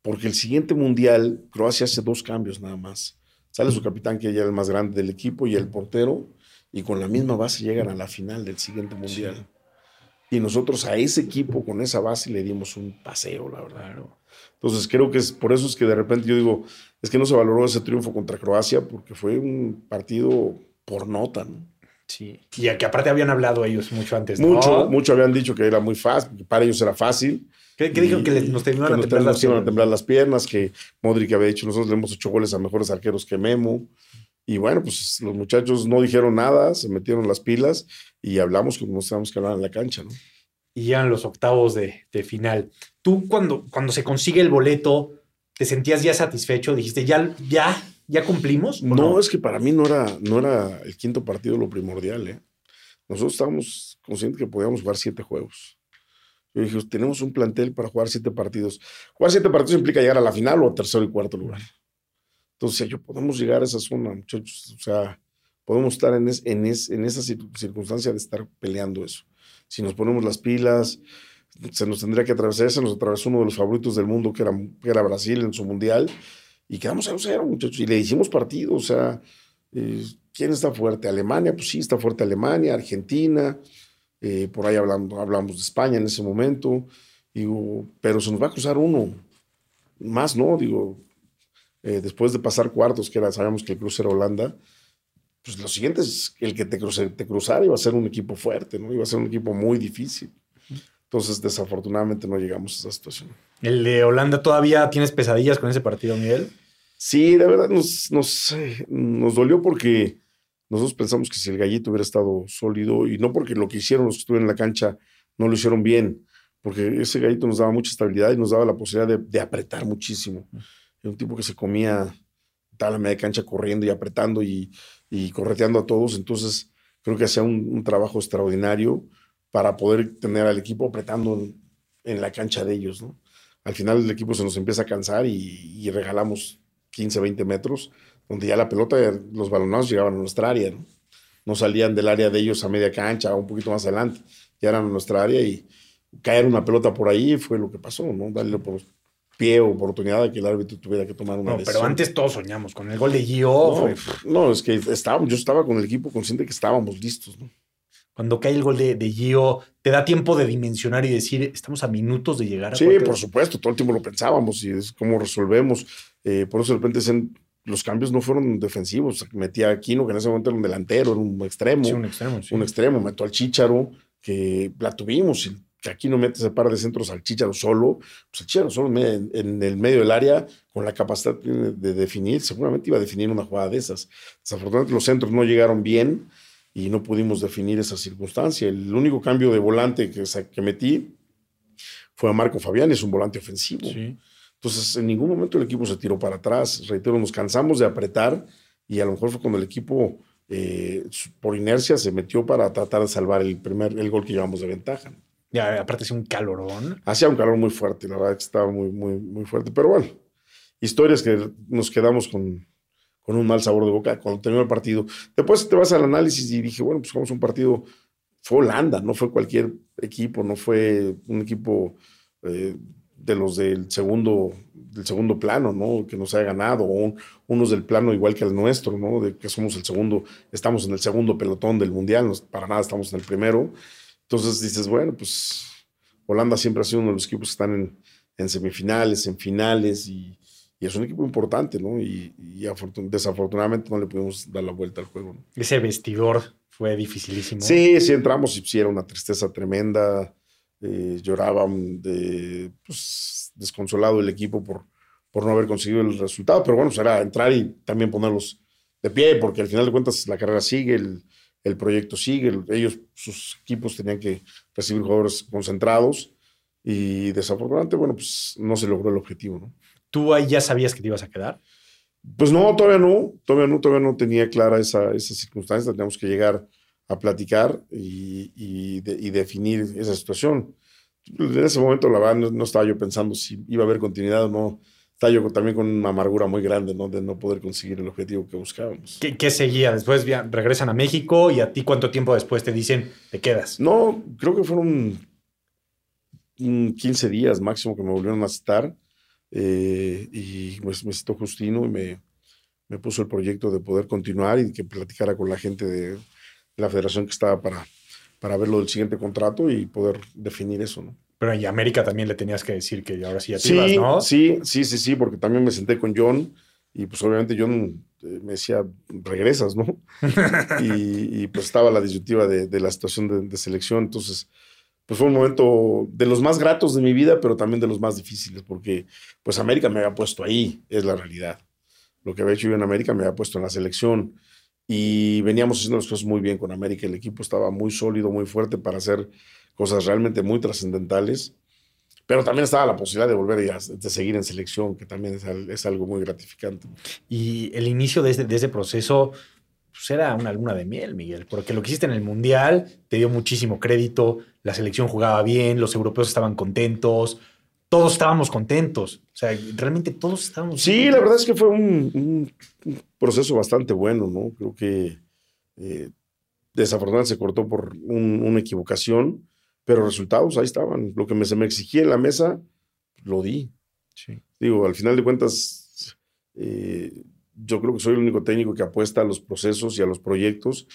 [SPEAKER 2] porque el siguiente mundial, Croacia hace dos cambios nada más. Sale su capitán, que ya era el más grande del equipo, y el portero, y con la misma base llegan a la final del siguiente mundial. Y nosotros a ese equipo, con esa base, le dimos un paseo, la verdad. Entonces creo que es por eso es que de repente yo digo, es que no se valoró ese triunfo contra Croacia, porque fue un partido por nota, ¿no?
[SPEAKER 1] Sí. Y a que aparte habían hablado ellos mucho antes. ¿no?
[SPEAKER 2] Mucho, mucho habían dicho que era muy fácil, que para ellos era fácil.
[SPEAKER 1] ¿Qué, qué dijeron que les- nos terminaron
[SPEAKER 2] que
[SPEAKER 1] a temblar
[SPEAKER 2] nos
[SPEAKER 1] las
[SPEAKER 2] iban a
[SPEAKER 1] piernas?
[SPEAKER 2] temblar las piernas, que Modric había dicho, nosotros le hemos hecho goles a mejores arqueros que Memo. Y bueno, pues los muchachos no dijeron nada, se metieron las pilas y hablamos como nos teníamos que hablar en la cancha, ¿no?
[SPEAKER 1] Y ya en los octavos de, de final. Tú cuando, cuando se consigue el boleto, ¿te sentías ya satisfecho? Dijiste, ya, ya, ya cumplimos. ¿o
[SPEAKER 2] No, es que para mí no era, no era el quinto partido lo primordial, ¿eh? Nosotros estábamos conscientes que podíamos jugar siete juegos. Yo dije, tenemos un plantel para jugar siete partidos. Jugar siete partidos implica llegar a la final o a tercero y cuarto lugar. Entonces, yo podemos llegar a esa zona, muchachos. O sea, podemos estar en, es- en, es- en esa cir- circunstancia de estar peleando eso. Si nos ponemos las pilas, se nos tendría que atravesar. Se nos atravesó uno de los favoritos del mundo, que era, que era Brasil en su mundial. Y quedamos 0-0, muchachos. Y le hicimos partido. O sea, eh, ¿quién está fuerte? Alemania, pues sí, está fuerte Alemania, Argentina. eh, por ahí hablamos, hablamos de España en ese momento. Digo, pero se nos va a cruzar uno. Más no, digo, eh, después de pasar cuartos, que era, sabemos que el cruce era Holanda, pues lo siguiente es el que te, te cruzara iba a ser un equipo fuerte, ¿no? Iba a ser un equipo muy difícil. Entonces, desafortunadamente no llegamos a esa situación.
[SPEAKER 1] El de Holanda todavía tienes pesadillas con ese partido, Miguel.
[SPEAKER 2] Sí, de verdad nos, nos, eh, nos dolió porque nosotros pensamos que si el gallito hubiera estado sólido, y no porque lo que hicieron los que estuvieron en la cancha no lo hicieron bien, porque ese gallito nos daba mucha estabilidad y nos daba la posibilidad de, apretar muchísimo. Era un tipo que se comía toda la media cancha corriendo y apretando y, y correteando a todos, entonces creo que hacía un, trabajo extraordinario para poder tener al equipo apretando en, la cancha de ellos, ¿no? Al final el equipo se nos empieza a cansar y regalamos 15, 20 metros, donde ya la pelota, los balonazos llegaban a nuestra área, ¿no? No salían del área de ellos a media cancha o un poquito más adelante, ya eran a nuestra área y caer una pelota por ahí fue lo que pasó, ¿no? Darle por pie o oportunidad de que el árbitro tuviera que tomar una
[SPEAKER 1] No,
[SPEAKER 2] decisión.
[SPEAKER 1] pero antes todos soñamos con el gol de Gio.
[SPEAKER 2] No, es que estábamos, yo estaba con el equipo consciente que estábamos listos, ¿no?
[SPEAKER 1] Cuando cae el gol de, de Gio, te da tiempo de dimensionar y decir, estamos a minutos de llegar a
[SPEAKER 2] Sí,
[SPEAKER 1] cuarto".
[SPEAKER 2] por supuesto, todo el tiempo lo pensábamos y es cómo resolvemos. Eh, por eso de repente los cambios no fueron defensivos. Metía a Aquino, que en ese momento era un delantero, era un extremo.
[SPEAKER 1] Sí, un extremo. sí.
[SPEAKER 2] un extremo, meto al Chicharo, que la tuvimos, y que aquí no mete ese par de centros al Chicharo solo, pues el Chicharo solo en, en el medio del área, con la capacidad de definir, seguramente iba a definir una jugada de esas. Desafortunadamente los centros no llegaron bien y no pudimos definir esa circunstancia. El único cambio de volante que, que metí fue a Marco Fabián, es un volante ofensivo.
[SPEAKER 1] Sí.
[SPEAKER 2] Entonces, en ningún momento el equipo se tiró para atrás. Reitero, nos cansamos de apretar y a lo mejor fue cuando el equipo, eh, por inercia, se metió para tratar de salvar el primer el gol que llevamos de ventaja.
[SPEAKER 1] Ya, aparte es un calorón.
[SPEAKER 2] Hacía un calor muy fuerte, la verdad que estaba muy, muy, muy fuerte. Pero bueno, historias que nos quedamos con, con un mal sabor de boca cuando terminó el partido. Después te vas al análisis y dije, bueno, pues jugamos un partido. Fue Holanda, no fue cualquier equipo, no fue un equipo eh, de los del segundo, del segundo plano, ¿no? Que nos haya ganado, o un- unos del plano igual que el nuestro, ¿no? De que somos el segundo, estamos en el segundo pelotón del mundial, no, para nada estamos en el primero. Entonces dices, bueno, pues Holanda siempre ha sido uno de los equipos que están en, en semifinales, en finales, y, y es un equipo importante, ¿no? Y, y afortun- desafortunadamente no le pudimos dar la vuelta al juego, ¿no?
[SPEAKER 1] Ese vestidor fue dificilísimo.
[SPEAKER 2] Sí, sí entramos y sí era una tristeza tremenda. Eh, lloraban de, pues, desconsolado el equipo por, por no haber conseguido el resultado. Pero bueno, pues era entrar y también ponerlos de pie, porque al final de cuentas la carrera sigue, el, el proyecto sigue. el- ellos, sus equipos tenían que recibir jugadores concentrados. Y desafortunadamente, bueno, pues no se logró el objetivo, ¿no?
[SPEAKER 1] ¿Tú ahí ya sabías que te ibas a quedar?
[SPEAKER 2] Pues no, todavía no, todavía no, todavía no tenía clara esa, esa circunstancia. Teníamos que llegar a platicar y, y de- y definir esa situación. En ese momento, la verdad, no, no estaba yo pensando si iba a haber continuidad o no. Estaba yo también con una amargura muy grande, ¿no? De no poder conseguir el objetivo que buscábamos.
[SPEAKER 1] ¿Qué, qué seguía? Después regresan a México y a ti cuánto tiempo después te dicen te quedas.
[SPEAKER 2] No, creo que fueron mm, 15 días máximo que me volvieron a citar. eh, y pues, me citó Justino y me, me puso el proyecto de poder continuar y que platicara con la gente de la federación que estaba para, para ver lo del siguiente contrato y poder definir eso, ¿no?
[SPEAKER 1] Pero en América también le tenías que decir que ahora sí ya te
[SPEAKER 2] Sí,
[SPEAKER 1] ibas, ¿no?
[SPEAKER 2] sí, sí, sí, sí, porque también me senté con John y pues obviamente John eh, me decía, regresas, ¿no? (laughs) y, y, pues estaba la disyuntiva de, de la situación de, de selección, entonces pues fue un momento de los más gratos de mi vida, pero también de los más difíciles, porque pues América me había puesto ahí, es la realidad. lo que había hecho yo en América, me había puesto en la selección. Y veníamos haciendo las cosas muy bien con América. El equipo estaba muy sólido, muy fuerte para hacer cosas realmente muy trascendentales. Pero también estaba la posibilidad de volver a de seguir en selección, que también es, es algo muy gratificante.
[SPEAKER 1] Y el inicio de, este, de ese proceso pues era una luna de miel, Miguel, porque lo que hiciste en el Mundial te dio muchísimo crédito, la selección jugaba bien, los europeos estaban contentos, todos estábamos contentos. O sea, realmente todos estábamos.
[SPEAKER 2] Sí, la verdad es que fue un, proceso bastante bueno, ¿no? Creo que eh, desafortunadamente se cortó por una equivocación, pero resultados ahí estaban. Lo que me, se me exigía en la mesa, lo di. Sí. Digo, al final de cuentas, eh, yo creo que soy el único técnico que apuesta a los procesos y a los proyectos.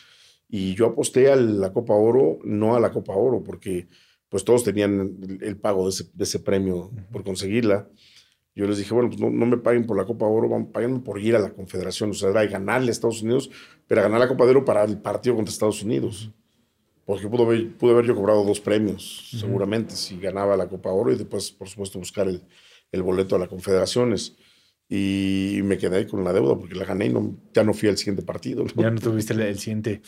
[SPEAKER 2] Y yo aposté a la Copa Oro, no a la Copa Oro, porque pues todos tenían el, pago de ese, premio por conseguirla. Yo les dije, bueno, pues no, me paguen por la Copa Oro, paguen por ir a la Confederación. O sea, era ganarle a Estados Unidos, pero ganar la Copa de Oro para el partido contra Estados Unidos. Porque pudo haber, pude haber yo cobrado dos premios, seguramente, si ganaba la Copa Oro y después, por supuesto, buscar el, el boleto a las Confederaciones. Y me quedé ahí con la deuda porque la gané y no, ya no fui al siguiente partido.
[SPEAKER 1] Ya no tuviste el siguiente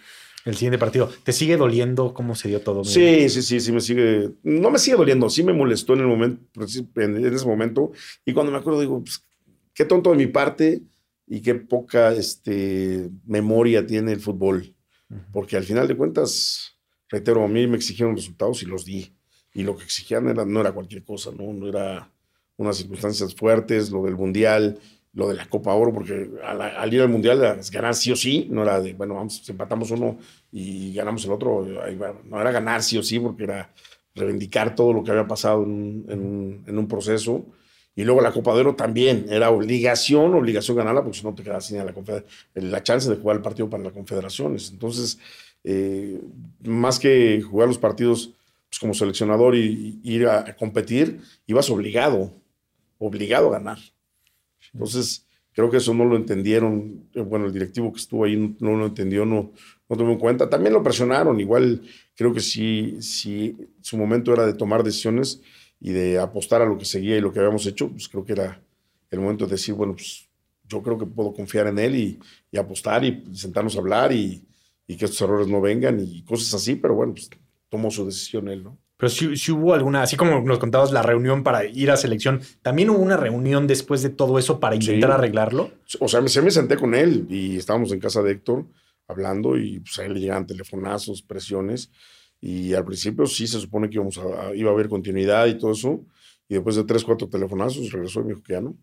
[SPEAKER 1] el siguiente partido. ¿Te sigue doliendo cómo se dio todo?
[SPEAKER 2] Sí, sí, sí, sí, me sigue. No me sigue doliendo, sí me molestó en el momento, en ese momento. Y cuando me acuerdo, digo, pues, qué tonto de mi parte y qué poca este, memoria tiene el fútbol. Porque al final de cuentas, reitero, a mí me exigieron resultados y los di. Y lo que exigían era, no era cualquier cosa, ¿no? No era unas circunstancias fuertes, lo del mundial, lo de la Copa Oro, porque al, ir al Mundial ganar sí o sí, no era de, bueno, vamos, empatamos uno y ganamos el otro, no era ganar sí o sí, porque era reivindicar todo lo que había pasado en, un, proceso. Y luego la Copa de Oro también, era obligación, obligación ganarla, porque si no te quedas sin la, la chance de jugar el partido para las confederaciones. Entonces, eh, más que jugar los partidos pues, como seleccionador y, y ir a competir, ibas obligado, obligado a ganar. Entonces, creo que eso no lo entendieron. Eh, bueno, el directivo que estuvo ahí no, lo entendió, no, no tomó en cuenta. También lo presionaron. Igual creo que sí, sí, su momento era de tomar decisiones y de apostar a lo que seguía y lo que habíamos hecho, pues creo que era el momento de decir, bueno, pues yo creo que puedo confiar en él y, apostar y sentarnos a hablar y, y, que estos errores no vengan y cosas así, pero bueno, pues tomó su decisión él, ¿no?
[SPEAKER 1] Pero si, hubo alguna, así como nos contabas la reunión para ir a selección, ¿también hubo una reunión después de todo eso para intentar arreglarlo?
[SPEAKER 2] O sea, me, me senté con él y estábamos en casa de Héctor hablando y pues a él le llegaban telefonazos, presiones. Y al principio sí se supone que íbamos a, iba a haber continuidad y todo eso. Y después de tres, cuatro telefonazos regresó y me dijo que ya no.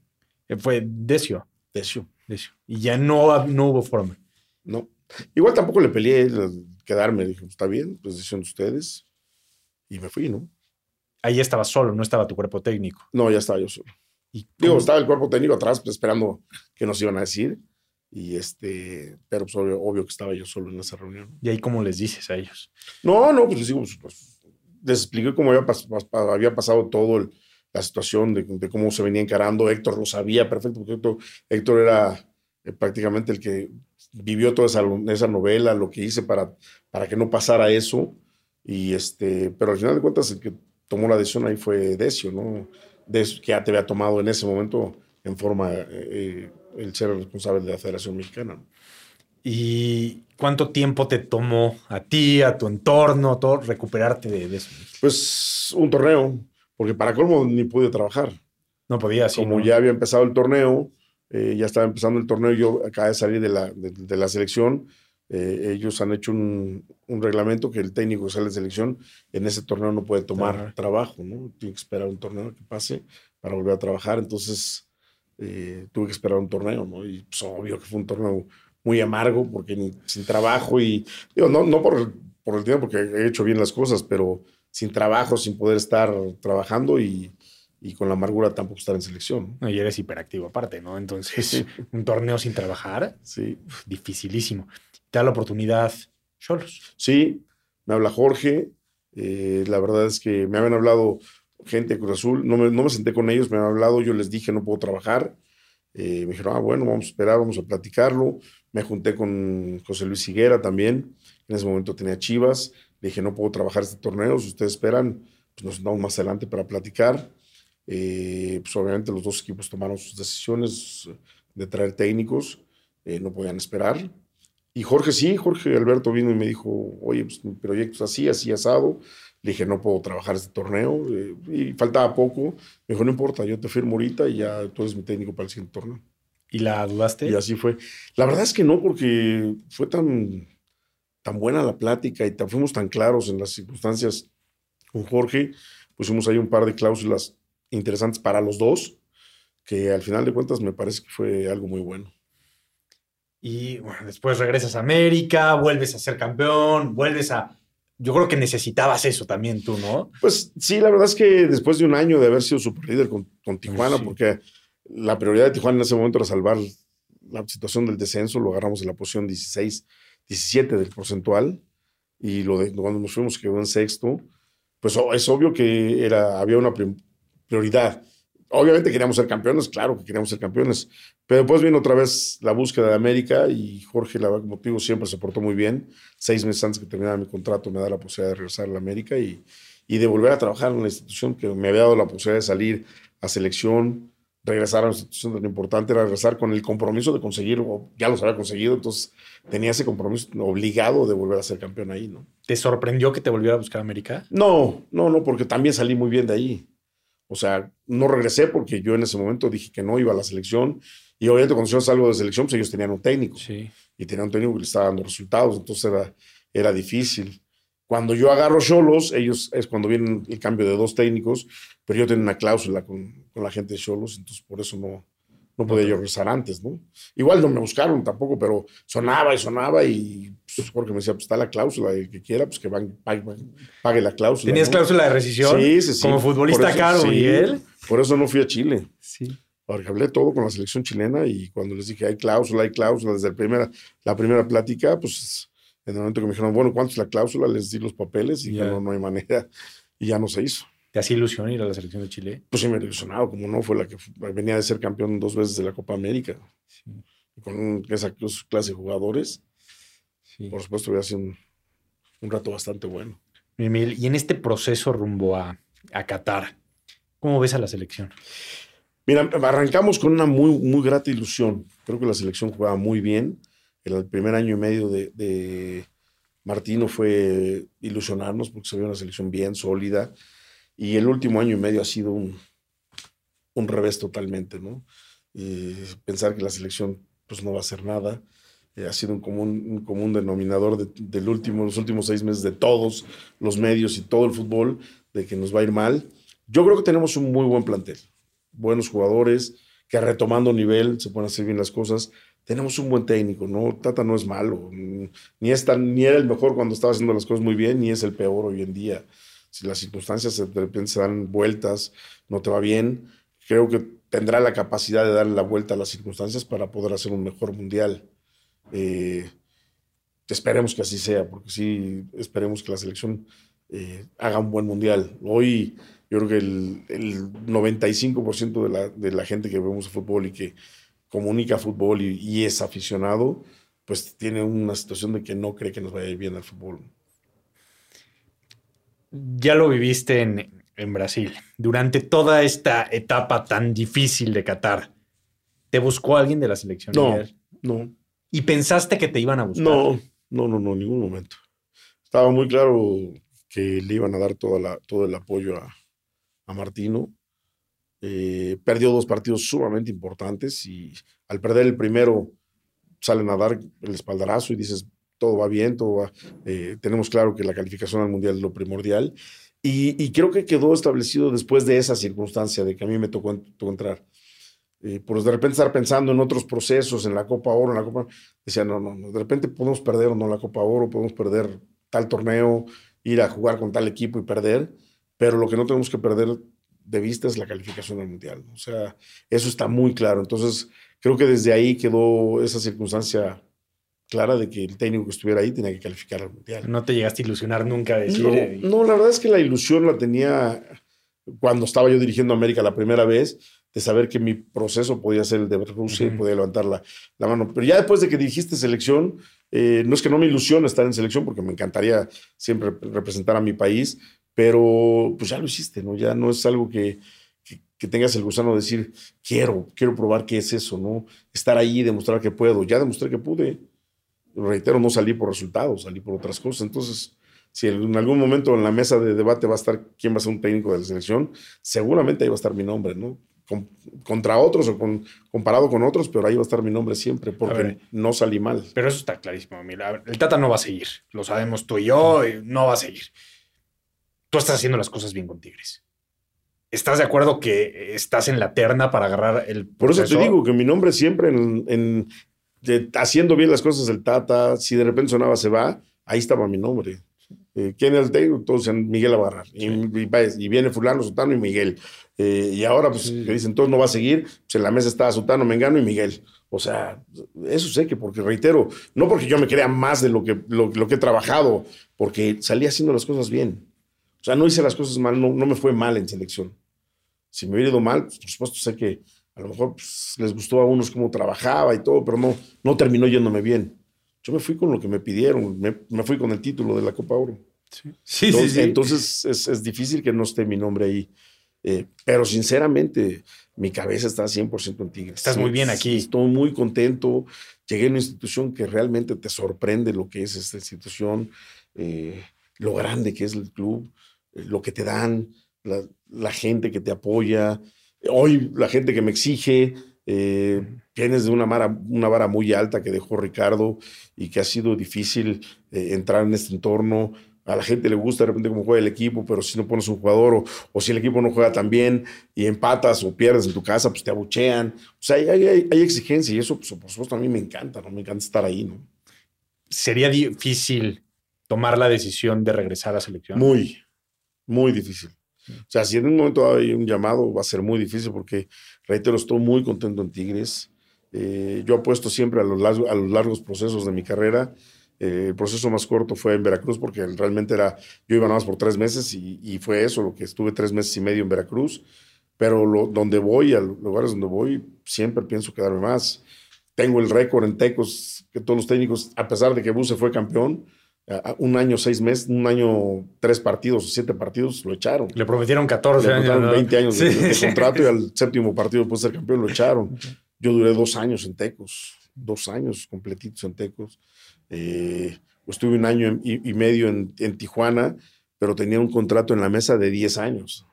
[SPEAKER 1] Eh, fue Decio.
[SPEAKER 2] Decio.
[SPEAKER 1] Decio. Y ya no, no hubo forma.
[SPEAKER 2] No. Igual tampoco le peleé quedarme. Dije, está bien, pues decisión de ustedes y me fui, ¿no?
[SPEAKER 1] Ahí estaba solo, no estaba tu cuerpo técnico.
[SPEAKER 2] No, ya estaba yo solo. ¿Y Digo, estaba el cuerpo técnico atrás pues, esperando que nos iban a decir. Y este, pero pues, obvio, que estaba yo solo en esa reunión.
[SPEAKER 1] ¿Y ahí cómo les dices a ellos?
[SPEAKER 2] No, no, pues les digo, pues, pues les expliqué cómo había, había pasado todo la situación, de, cómo se venía encarando. Héctor lo sabía perfecto, porque Héctor, Héctor era eh, prácticamente el que vivió toda esa, esa novela, lo que hice para, para que no pasara eso. Y este, pero al final de cuentas, el que tomó la decisión ahí fue Decio, ¿no? Decio, que ya te había tomado en ese momento en forma eh, el ser responsable de la Federación Mexicana.
[SPEAKER 1] ¿Y cuánto tiempo te tomó a ti, a tu entorno, todo, recuperarte de, eso?
[SPEAKER 2] Pues un torneo, porque para colmo ni pude trabajar.
[SPEAKER 1] No podía, sí.
[SPEAKER 2] Como ya había empezado el torneo, eh, ya estaba empezando el torneo, yo acabé de salir de la, de la selección, eh, ellos han hecho un, reglamento que el técnico sale de selección en ese torneo no puede tomar trabajo, ¿no? Tiene que esperar un torneo que pase para volver a trabajar. Entonces, eh, tuve que esperar un torneo, ¿no? Y pues, obvio que fue un torneo muy amargo porque sin trabajo y, digo, no, no por, por el tiempo, porque he hecho bien las cosas, pero sin trabajo, sin poder estar trabajando y, y con la amargura tampoco estar en selección.
[SPEAKER 1] Y eres hiperactivo aparte, ¿no? Entonces, un torneo sin trabajar,
[SPEAKER 2] sí.
[SPEAKER 1] dificilísimo da la oportunidad solos.
[SPEAKER 2] Sí, me habla Jorge. Eh, la verdad es que me habían hablado gente de Cruz Azul. No me, no me senté con ellos, me habían hablado. Yo les dije, no puedo trabajar. Eh, me dijeron, ah, bueno, vamos a esperar, vamos a platicarlo. Me junté con José Luis Higuera también. En ese momento tenía Chivas. Le dije, no puedo trabajar este torneo. Si ustedes esperan, pues nos sentamos más adelante para platicar. Eh, pues obviamente los dos equipos tomaron sus decisiones de traer técnicos, eh, no podían esperar. Y Jorge sí, Jorge Alberto vino y me dijo, oye, pues mi proyecto es así, así asado. Le dije, no puedo trabajar este torneo. eh, y faltaba poco. Me dijo, no importa, yo te firmo ahorita y ya tú eres mi técnico para el siguiente torneo.
[SPEAKER 1] ¿Y la dudaste?
[SPEAKER 2] Y así fue. La verdad es que no, porque fue tan, tan buena la plática y tan, fuimos tan claros en las circunstancias con Jorge. Pusimos ahí un par de cláusulas interesantes para los dos, que al final de cuentas me parece que fue algo muy bueno.
[SPEAKER 1] Y bueno, después regresas a América, vuelves a ser campeón, vuelves a... Yo creo que necesitabas eso también tú, ¿no?
[SPEAKER 2] Pues sí, la verdad es que después de un año de haber sido superlíder con, con Tijuana,
[SPEAKER 1] Sí.
[SPEAKER 2] porque la prioridad de Tijuana en ese momento era salvar la situación del descenso, lo agarramos en la posición 16, 17 del porcentual, y lo de, cuando nos fuimos quedó en sexto, pues es obvio que era, había una prioridad. Obviamente queríamos ser campeones, claro que queríamos ser campeones, pero después vino otra vez la búsqueda de América y Jorge, la, como te digo, siempre se portó muy bien. Seis meses antes que terminara mi contrato me da la posibilidad de regresar a la América y, y de volver a trabajar en la institución que me había dado la posibilidad de salir a selección, regresar a una institución tan importante, era regresar con el compromiso de conseguir, o ya los había conseguido, entonces tenía ese compromiso obligado de volver a ser campeón ahí, ¿no?
[SPEAKER 1] ¿Te sorprendió que te volviera a buscar América?
[SPEAKER 2] No, no, no, porque también salí muy bien de ahí. O sea, no regresé porque yo en ese momento dije que no iba a la selección. Y obviamente cuando yo salgo de selección, pues ellos tenían un técnico.
[SPEAKER 1] Sí.
[SPEAKER 2] Y tenían un técnico que le estaba dando resultados. Entonces era, era difícil. Cuando yo agarro Cholos, ellos es cuando viene el cambio de dos técnicos, pero yo tenía una cláusula con, con la gente de Cholos, entonces por eso no, no podía yo regresar antes, ¿no? Igual no me buscaron tampoco, pero sonaba y sonaba y pues, Jorge me decía, pues está la cláusula, el que quiera, pues que van- pague, pague la cláusula.
[SPEAKER 1] ¿Tenías
[SPEAKER 2] ¿no?
[SPEAKER 1] cláusula de rescisión?
[SPEAKER 2] Sí, sí, sí.
[SPEAKER 1] Como futbolista
[SPEAKER 2] eso-
[SPEAKER 1] caro,
[SPEAKER 2] sí,
[SPEAKER 1] Miguel.
[SPEAKER 2] Por eso no fui a Chile.
[SPEAKER 1] Sí.
[SPEAKER 2] Porque hablé todo con la selección chilena y cuando les dije hay cláusula, hay cláusula, desde la primera, la primera plática, pues en el momento que me dijeron, bueno, ¿cuánto es la cláusula? Les di los papeles y
[SPEAKER 1] Ya.
[SPEAKER 2] no, no hay manera. Y ya no se hizo.
[SPEAKER 1] ¿Te hacía ilusión ir a la selección de Chile?
[SPEAKER 2] Pues sí me he ilusionado, como no, fue la que venía de ser campeón dos veces de la Copa América.
[SPEAKER 1] Sí.
[SPEAKER 2] Con esa clase de jugadores,
[SPEAKER 1] sí.
[SPEAKER 2] por supuesto, hubiera sido un, un rato bastante bueno.
[SPEAKER 1] Miguel, y en este proceso rumbo a, a Qatar, ¿cómo ves a la selección?
[SPEAKER 2] Mira, arrancamos con una muy, muy grata ilusión. Creo que la selección jugaba muy bien. El, el primer año y medio de, de Martino fue ilusionarnos porque se vio una selección bien sólida. Y el último año y medio ha sido un, un revés totalmente, ¿no? Y pensar que la selección pues, no va a hacer nada. Eh, ha sido un común, un común denominador de, del último, los últimos seis meses de todos los medios y todo el fútbol, de que nos va a ir mal. Yo creo que tenemos un muy buen plantel buenos jugadores, que retomando nivel se pueden hacer bien las cosas. Tenemos un buen técnico, ¿no? Tata no es malo, ni, es ni era el mejor cuando estaba haciendo las cosas muy bien, ni es el peor hoy en día. Si las circunstancias de repente se dan vueltas, no te va bien, creo que tendrá la capacidad de darle la vuelta a las circunstancias para poder hacer un mejor mundial. Eh, esperemos que así sea, porque sí, esperemos que la selección eh, haga un buen mundial. Hoy yo creo que el, el 95% de la, de la gente que vemos fútbol y que comunica fútbol y, y es aficionado, pues tiene una situación de que no cree que nos vaya bien al fútbol.
[SPEAKER 1] Ya lo viviste en, en Brasil. Durante toda esta etapa tan difícil de Qatar, ¿te buscó alguien de la selección?
[SPEAKER 2] No, no,
[SPEAKER 1] ¿Y pensaste que te iban a buscar?
[SPEAKER 2] no, no, no, no, en ningún momento. Estaba muy claro que le iban a dar toda la, todo el apoyo a, a Martino. Eh, perdió dos partidos sumamente importantes y al perder el primero salen a dar el espaldarazo y dices, todo va bien, todo va, eh, tenemos claro que la calificación al Mundial es lo primordial. Y, creo que quedó establecido después de esa circunstancia de que a mí me tocó, tocó entrar. Eh, por de repente estar pensando en otros procesos, en la Copa Oro, en la Copa, decía, no, no, no, de repente podemos perder o no la Copa Oro, podemos perder tal torneo, ir a jugar con tal equipo y perder, pero lo que no tenemos que perder de vista es la calificación al Mundial. O sea, eso está muy claro. Entonces, creo que desde ahí quedó esa circunstancia clara de que el técnico que estuviera ahí tenía que calificar al Mundial.
[SPEAKER 1] No te llegaste a ilusionar nunca a decir.
[SPEAKER 2] No,
[SPEAKER 1] eh,
[SPEAKER 2] no, la verdad es que la ilusión la tenía cuando estaba yo dirigiendo a América la primera vez, de saber que mi proceso podía ser el de Rusia y podía levantar la, la mano. Pero ya después de que dirigiste selección, eh, no es que no me ilusione estar en selección, porque me encantaría siempre representar a mi país, pero pues ya lo hiciste, ¿no? Ya no es algo que, que, que tengas el gusano de decir, quiero, quiero probar qué es eso, ¿no? Estar ahí y demostrar que puedo. Ya demostré que pude. Reitero, no salí por resultados, salí por otras cosas. Entonces, si en algún momento en la mesa de debate va a estar quién va a ser un técnico de la selección, seguramente ahí va a estar mi nombre, ¿no? contra otros o con, comparado con otros, pero ahí va a estar mi nombre siempre porque no salí mal.
[SPEAKER 1] Pero eso está clarísimo. Mira, el Tata no va a seguir. Lo sabemos tú y yo, no va a seguir. Tú estás haciendo las cosas bien con Tigres. ¿Estás de acuerdo que estás en la terna para agarrar el
[SPEAKER 2] Por eso te digo que mi nombre siempre en, haciendo bien las cosas del Tata, si de repente sonaba se va, ahí estaba mi nombre. Eh, ¿Quién es el técnico? Todos Miguel Abarrar. Y, viene fulano, Sotano y Miguel. Eh, y ahora, pues, que dicen, todos no va a seguir. Pues en la mesa está Sotano, Mengano y Miguel. O sea, eso sé que, porque reitero, no porque yo me crea más de lo que, lo, que he trabajado, porque salí haciendo las cosas bien. O sea, no hice las cosas mal, no, no me fue mal en selección. Si me hubiera ido mal, pues, por supuesto sé que a lo mejor pues, les gustó a unos cómo trabajaba y todo, pero no, no terminó yéndome bien. Yo me fui con lo que me pidieron, me, me fui con el título de la Copa Oro. Sí, sí, entonces, sí, Entonces es, es, difícil que no esté mi nombre ahí. Eh, pero sinceramente, mi cabeza está 100% en Tigres.
[SPEAKER 1] Estás muy bien aquí.
[SPEAKER 2] Estoy muy contento. Llegué a una institución que realmente te sorprende lo que es esta institución, eh, lo grande que es el club, eh, lo que te dan, la, la, gente que te apoya, hoy la gente que me exige. Tienes de una vara, una vara muy alta que dejó Ricardo y que ha sido difícil eh, entrar en este entorno. A la gente le gusta de repente cómo juega el equipo, pero si no pones un jugador o, o, si el equipo no juega tan bien y empatas o pierdes en tu casa, pues te abuchean. O sea, hay, hay, hay exigencia y eso, pues, por supuesto, a mí me encanta, ¿no? Me encanta estar ahí, ¿no?
[SPEAKER 1] ¿Sería difícil tomar la decisión de regresar a la selección?
[SPEAKER 2] Muy, muy difícil. O sea, si en un momento hay un llamado, va a ser muy difícil porque, reitero, estoy muy contento en Tigres. Eh, yo apuesto siempre a los, largos, a los largos procesos de mi carrera. Eh, el proceso más corto fue en Veracruz porque realmente era, yo iba nada más por tres meses y, fue eso, lo que estuve tres meses y medio en Veracruz. Pero lo, donde voy, a lugares donde voy, siempre pienso quedarme más. Tengo el récord en Tecos, que todos los técnicos, a pesar de que Buse fue campeón, un año, seis meses, un año, tres partidos o siete partidos, lo echaron.
[SPEAKER 1] Le prometieron 14 Le
[SPEAKER 2] años. 20 años de, contrato y al (laughs) séptimo partido puede ser campeón, lo echaron. Yo duré dos años en Tecos, dos años completitos en Tecos. Eh, estuve un año y, medio en, Tijuana, pero tenía un contrato en la mesa de 10 años.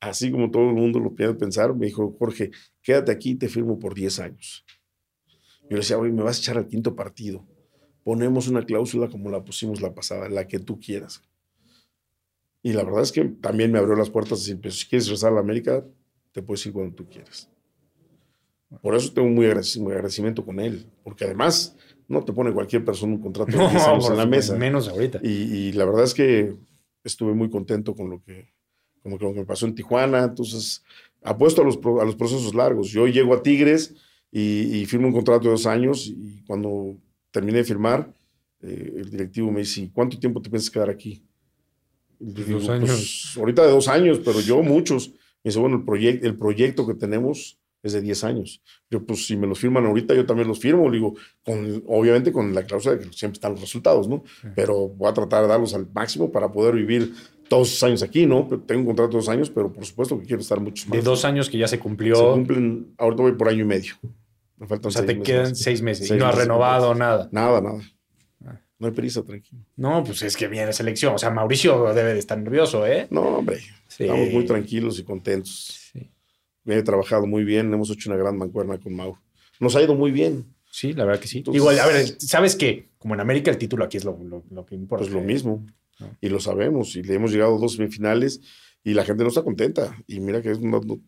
[SPEAKER 2] Así como todo el mundo lo puede pensar, me dijo, Jorge, quédate aquí y te firmo por 10 años. Yo le decía, oye, me vas a echar al quinto partido. Ponemos una cláusula como la pusimos la pasada, la que tú quieras. Y la verdad es que también me abrió las puertas. Decir, pues, si quieres regresar a la América, te puedes ir cuando tú quieras. Por eso tengo muy agradecimiento con él, porque además no te pone cualquier persona un contrato de 10 años en la mesa.
[SPEAKER 1] Menos ahorita.
[SPEAKER 2] Y, la verdad es que estuve muy contento con lo que, con lo que me pasó en Tijuana. Entonces, apuesto a los, a los procesos largos. Yo llego a Tigres y, firmo un contrato de dos años y cuando terminé de firmar, eh, el directivo me dice, ¿cuánto tiempo te piensas quedar aquí? dos años. Pues, ahorita de dos años, pero yo muchos. Me dice, bueno, el, proyecto el proyecto que tenemos es de 10 años. Yo, pues si me los firman ahorita, yo también los firmo, digo, con, obviamente con la cláusula de que siempre están los resultados, ¿no? Pero voy a tratar de darlos al máximo para poder vivir todos esos años aquí, ¿no? Tengo un contrato de dos años, pero por supuesto que quiero estar muchos más.
[SPEAKER 1] De dos años que ya se cumplió.
[SPEAKER 2] Se cumplen, ahorita voy por año y medio.
[SPEAKER 1] Me faltan o sea, te quedan seis meses y no has renovado nada.
[SPEAKER 2] Nada, nada. Ah. No hay prisa, tranquilo.
[SPEAKER 1] No, pues es que viene selección. O sea, Mauricio debe de estar nervioso, ¿eh?
[SPEAKER 2] No, hombre. Estamos muy tranquilos y contentos. Me he trabajado muy bien, hemos hecho una gran mancuerna con Mauro. Nos ha ido muy bien.
[SPEAKER 1] Sí, la verdad que sí. Igual, a ver, ¿sabes qué? Como en América el título aquí es lo, que importa.
[SPEAKER 2] Pues lo mismo. Y lo sabemos. Y le hemos llegado a dos semifinales y la gente no está contenta. Y mira que es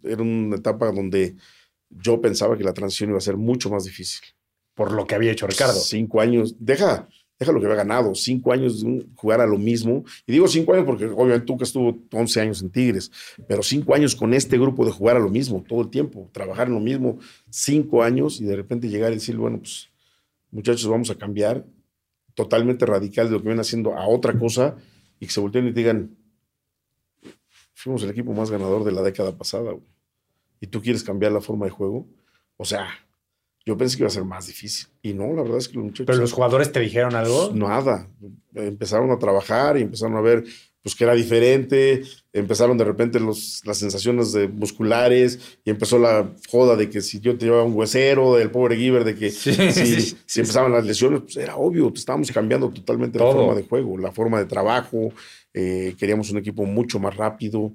[SPEAKER 2] era una etapa donde yo pensaba que la transición iba a ser mucho más difícil.
[SPEAKER 1] Por lo que había hecho Ricardo.
[SPEAKER 2] Cinco años. Deja, deja lo que había ganado, cinco años de jugar a lo mismo. Y digo cinco años porque obviamente tú que estuvo 11 años en Tigres, pero cinco años con este grupo de jugar a lo mismo todo el tiempo, trabajar en lo mismo, cinco años y de repente llegar y decir, bueno, pues muchachos, vamos a cambiar totalmente radical de lo que vienen haciendo a otra cosa y que se volteen y digan, fuimos el equipo más ganador de la década pasada, y tú quieres cambiar la forma de juego. O sea, yo pensé que iba a ser más difícil. Y no, la verdad es que los muchachos.
[SPEAKER 1] ¿Pero los jugadores te dijeron algo?
[SPEAKER 2] Nada. Empezaron a trabajar y empezaron a ver pues que era diferente, empezaron de repente los, las sensaciones de musculares y empezó la joda de que si yo te llevaba un huesero, del pobre Giver, de que
[SPEAKER 1] Sí,
[SPEAKER 2] si, (laughs)
[SPEAKER 1] sí,
[SPEAKER 2] si empezaban las lesiones, pues era obvio, estábamos cambiando totalmente la
[SPEAKER 1] Todo.
[SPEAKER 2] forma de juego, la forma de trabajo, eh, queríamos un equipo mucho más rápido.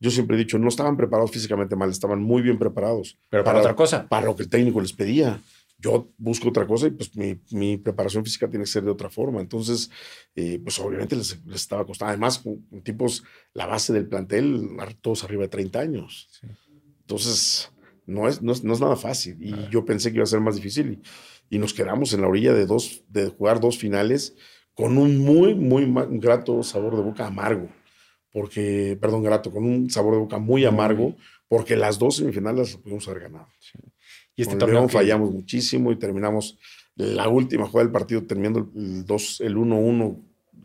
[SPEAKER 2] Yo siempre he dicho, no estaban preparados físicamente mal, estaban muy bien preparados
[SPEAKER 1] Pero para, otra cosa.
[SPEAKER 2] para lo que el técnico les pedía. Yo busco otra cosa y pues mi, mi preparación física tiene que ser de otra forma. Entonces, eh, pues obviamente les, les estaba costando. Además, con, tipos, la base del plantel, todos arriba de 30 años.
[SPEAKER 1] Sí.
[SPEAKER 2] Entonces, no es, no, es, no es nada fácil. Y yo pensé que iba a ser más difícil. Y, y nos quedamos en la orilla de, dos, de jugar dos finales con un muy, muy grato sabor de boca amargo. Porque, perdón, grato, con un sabor de boca muy amargo, porque las dos semifinales las pudimos haber ganado.
[SPEAKER 1] Y este torneo que-
[SPEAKER 2] fallamos muchísimo y terminamos la última jugada del partido terminando el 2 el 1-1.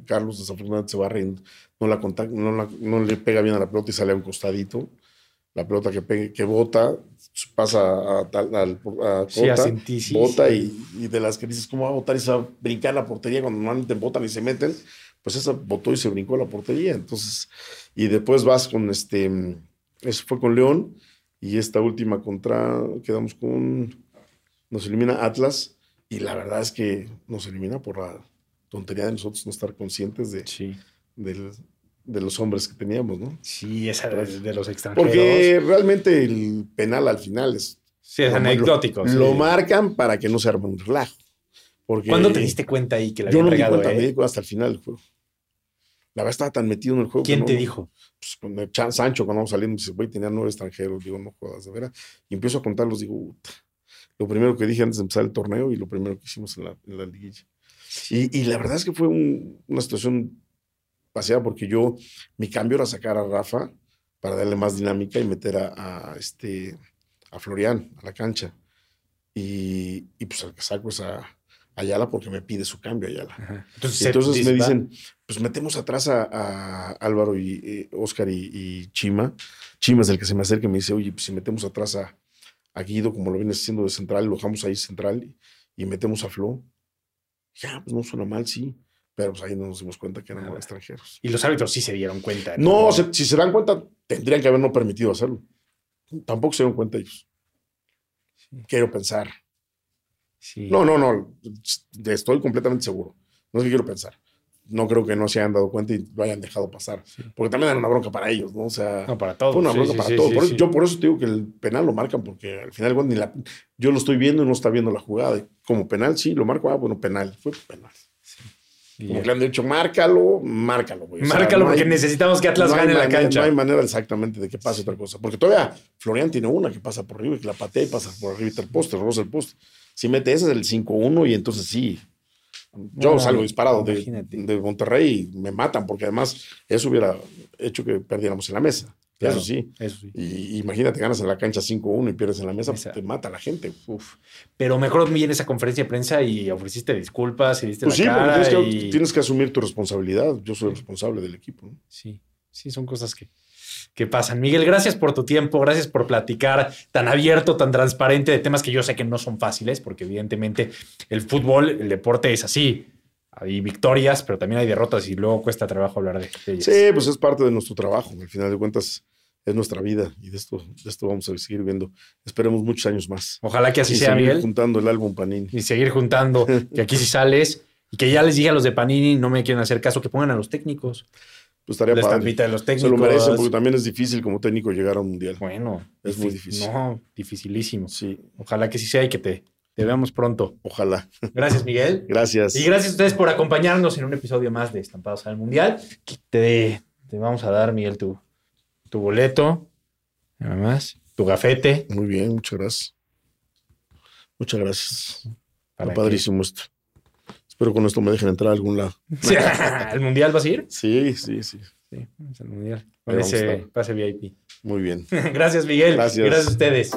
[SPEAKER 2] Carlos desafortunadamente se va riendo, no, la contact- no, la- no le pega bien a la pelota y sale a un costadito. La pelota que, pegue- que bota pasa a, tal- al- a
[SPEAKER 1] Sí, a
[SPEAKER 2] Cota,
[SPEAKER 1] sí,
[SPEAKER 2] bota
[SPEAKER 1] sí.
[SPEAKER 2] y, y de las que dices, ¿cómo va a botar y se va a brincar la portería cuando normalmente botan y se meten? Pues esa botó y se brincó a la portería. Entonces, y después vas con este, eso fue con León y esta última contra, quedamos con, nos elimina Atlas y la verdad es que nos elimina por la tontería de nosotros no estar conscientes de,
[SPEAKER 1] Sí.
[SPEAKER 2] del- de los hombres que teníamos, ¿no?
[SPEAKER 1] Sí, esa de, de los extranjeros.
[SPEAKER 2] Porque realmente el penal al final es
[SPEAKER 1] sí, es
[SPEAKER 2] lo-
[SPEAKER 1] anecdótico.
[SPEAKER 2] Lo,
[SPEAKER 1] sí.
[SPEAKER 2] lo marcan para que no se arme un relajo. Porque
[SPEAKER 1] ¿Cuándo te diste cuenta ahí que la
[SPEAKER 2] Yo
[SPEAKER 1] habían
[SPEAKER 2] no me di cuenta,
[SPEAKER 1] eh?
[SPEAKER 2] me di cuenta hasta el final del juego. La verdad estaba tan metido en el juego.
[SPEAKER 1] ¿Quién
[SPEAKER 2] no-
[SPEAKER 1] te dijo?
[SPEAKER 2] Pues, cuando Chan- Sancho, cuando vamos saliendo, dice, güey, tenía nueve extranjeros. Digo, no jodas, de veras. Y empiezo a contarlos, digo, "Uta". lo primero que dije antes de empezar el torneo y lo primero que hicimos en la, en la liguilla. Y, y la verdad es que fue un- una situación paseada porque yo, mi cambio era sacar a Rafa para darle más dinámica y meter a, a este, a Florian a la cancha. Y, y pues al que saco es a Ayala porque me pide su cambio Ayala.
[SPEAKER 1] Ajá. Entonces,
[SPEAKER 2] me dicen, pues metemos atrás a, a Álvaro y eh, Oscar y, y Chima. Chima es el que se me acerca y me dice, oye, pues si metemos atrás a, a Guido, como lo vienes haciendo de central, lo dejamos ahí central y, y metemos a Flo. Ya, pues no suena mal, sí. Pero pues ahí no nos dimos cuenta que eran
[SPEAKER 1] Nada.
[SPEAKER 2] extranjeros.
[SPEAKER 1] Y los árbitros sí se dieron cuenta.
[SPEAKER 2] No, se- si se dan cuenta, tendrían que haber no permitido hacerlo. Tampoco se dieron cuenta ellos. Quiero pensar.
[SPEAKER 1] Sí.
[SPEAKER 2] No, no, no. Estoy completamente seguro. No es que quiero pensar. No creo que no se hayan dado cuenta y lo hayan dejado pasar. Porque también era una bronca para ellos, ¿no? O sea,
[SPEAKER 1] No, para todos.
[SPEAKER 2] fue una bronca
[SPEAKER 1] sí,
[SPEAKER 2] para todos. Por eso-. Yo por eso te digo que el penal lo marcan, porque al final, bueno, ni la- yo lo estoy viendo y no está viendo la jugada. Y Como penal, sí, lo marco. Ah, bueno, penal. Fue penal.
[SPEAKER 1] Y
[SPEAKER 2] Como que le han dicho, márcalo, márcalo, güey. Sea,
[SPEAKER 1] Márcalo
[SPEAKER 2] no hay-
[SPEAKER 1] porque necesitamos que Atlas
[SPEAKER 2] no hay
[SPEAKER 1] gane la cancha.
[SPEAKER 2] No hay manera exactamente de que pase otra cosa. Porque todavía Florian tiene una que pasa por arriba y que la patea y pasa por arriba el poste, roza el poste. Si mete ese es el 5-1 y entonces sí. Yo salgo disparado de, de Monterrey y me matan porque además eso hubiera hecho que perdiéramos en la mesa.
[SPEAKER 1] Claro,
[SPEAKER 2] Eso sí.
[SPEAKER 1] Eso sí.
[SPEAKER 2] Y imagínate, ganas en la cancha 5-1 y pierdes en la mesa, pues
[SPEAKER 1] Esa.
[SPEAKER 2] te mata la gente.
[SPEAKER 1] Uf. Pero mejor vi en esa conferencia de prensa y ofreciste disculpas y diste
[SPEAKER 2] Pues sí,
[SPEAKER 1] la
[SPEAKER 2] porque
[SPEAKER 1] cara.
[SPEAKER 2] tienes que,
[SPEAKER 1] y-
[SPEAKER 2] tienes que asumir tu responsabilidad. Yo soy el responsable del equipo. ¿no?
[SPEAKER 1] Sí, sí, son cosas que, que pasan. Miguel, gracias por tu tiempo, gracias por platicar tan abierto, tan transparente de temas que yo sé que no son fáciles, porque evidentemente el fútbol, el deporte es así. Hay victorias, pero también hay derrotas y luego cuesta trabajo hablar de, de ellas.
[SPEAKER 2] Sí, pues es parte de nuestro trabajo. Al final de cuentas, es nuestra vida y de esto, de esto vamos a seguir viendo. Esperemos muchos años más.
[SPEAKER 1] Ojalá que así
[SPEAKER 2] y
[SPEAKER 1] sea,
[SPEAKER 2] seguir
[SPEAKER 1] Miguel.
[SPEAKER 2] juntando el álbum Panini.
[SPEAKER 1] Y seguir juntando, que aquí sí sales. Y que ya les dije a los de Panini, no me quieren hacer caso, que pongan a los técnicos.
[SPEAKER 2] Pues estaría
[SPEAKER 1] La
[SPEAKER 2] padre.
[SPEAKER 1] los
[SPEAKER 2] Se
[SPEAKER 1] técnicos.
[SPEAKER 2] lo merecen porque también es difícil como técnico llegar a un mundial.
[SPEAKER 1] Bueno,
[SPEAKER 2] Es muy difícil.
[SPEAKER 1] No, dificilísimo.
[SPEAKER 2] Sí,
[SPEAKER 1] Ojalá que sí sea y que te, te veamos pronto.
[SPEAKER 2] ojalá.
[SPEAKER 1] Gracias, Miguel. (laughs)
[SPEAKER 2] Gracias.
[SPEAKER 1] Y gracias a ustedes por acompañarnos en un episodio más de Estampados al Mundial. Te, te vamos a dar, Miguel, tu, tu boleto. Nada más. Tu gafete.
[SPEAKER 2] Muy bien, muchas gracias. Muchas gracias. Está padrísimo esto. Espero con esto me dejen entrar a algún lado. (laughs)
[SPEAKER 1] ¿Al Mundial vas a ir?
[SPEAKER 2] Sí, sí, sí.
[SPEAKER 1] Sí, vamos al Mundial.
[SPEAKER 2] Estar.
[SPEAKER 1] pase VIP.
[SPEAKER 2] Muy bien. (laughs)
[SPEAKER 1] Gracias, Miguel.
[SPEAKER 2] Gracias.
[SPEAKER 1] Gracias a ustedes.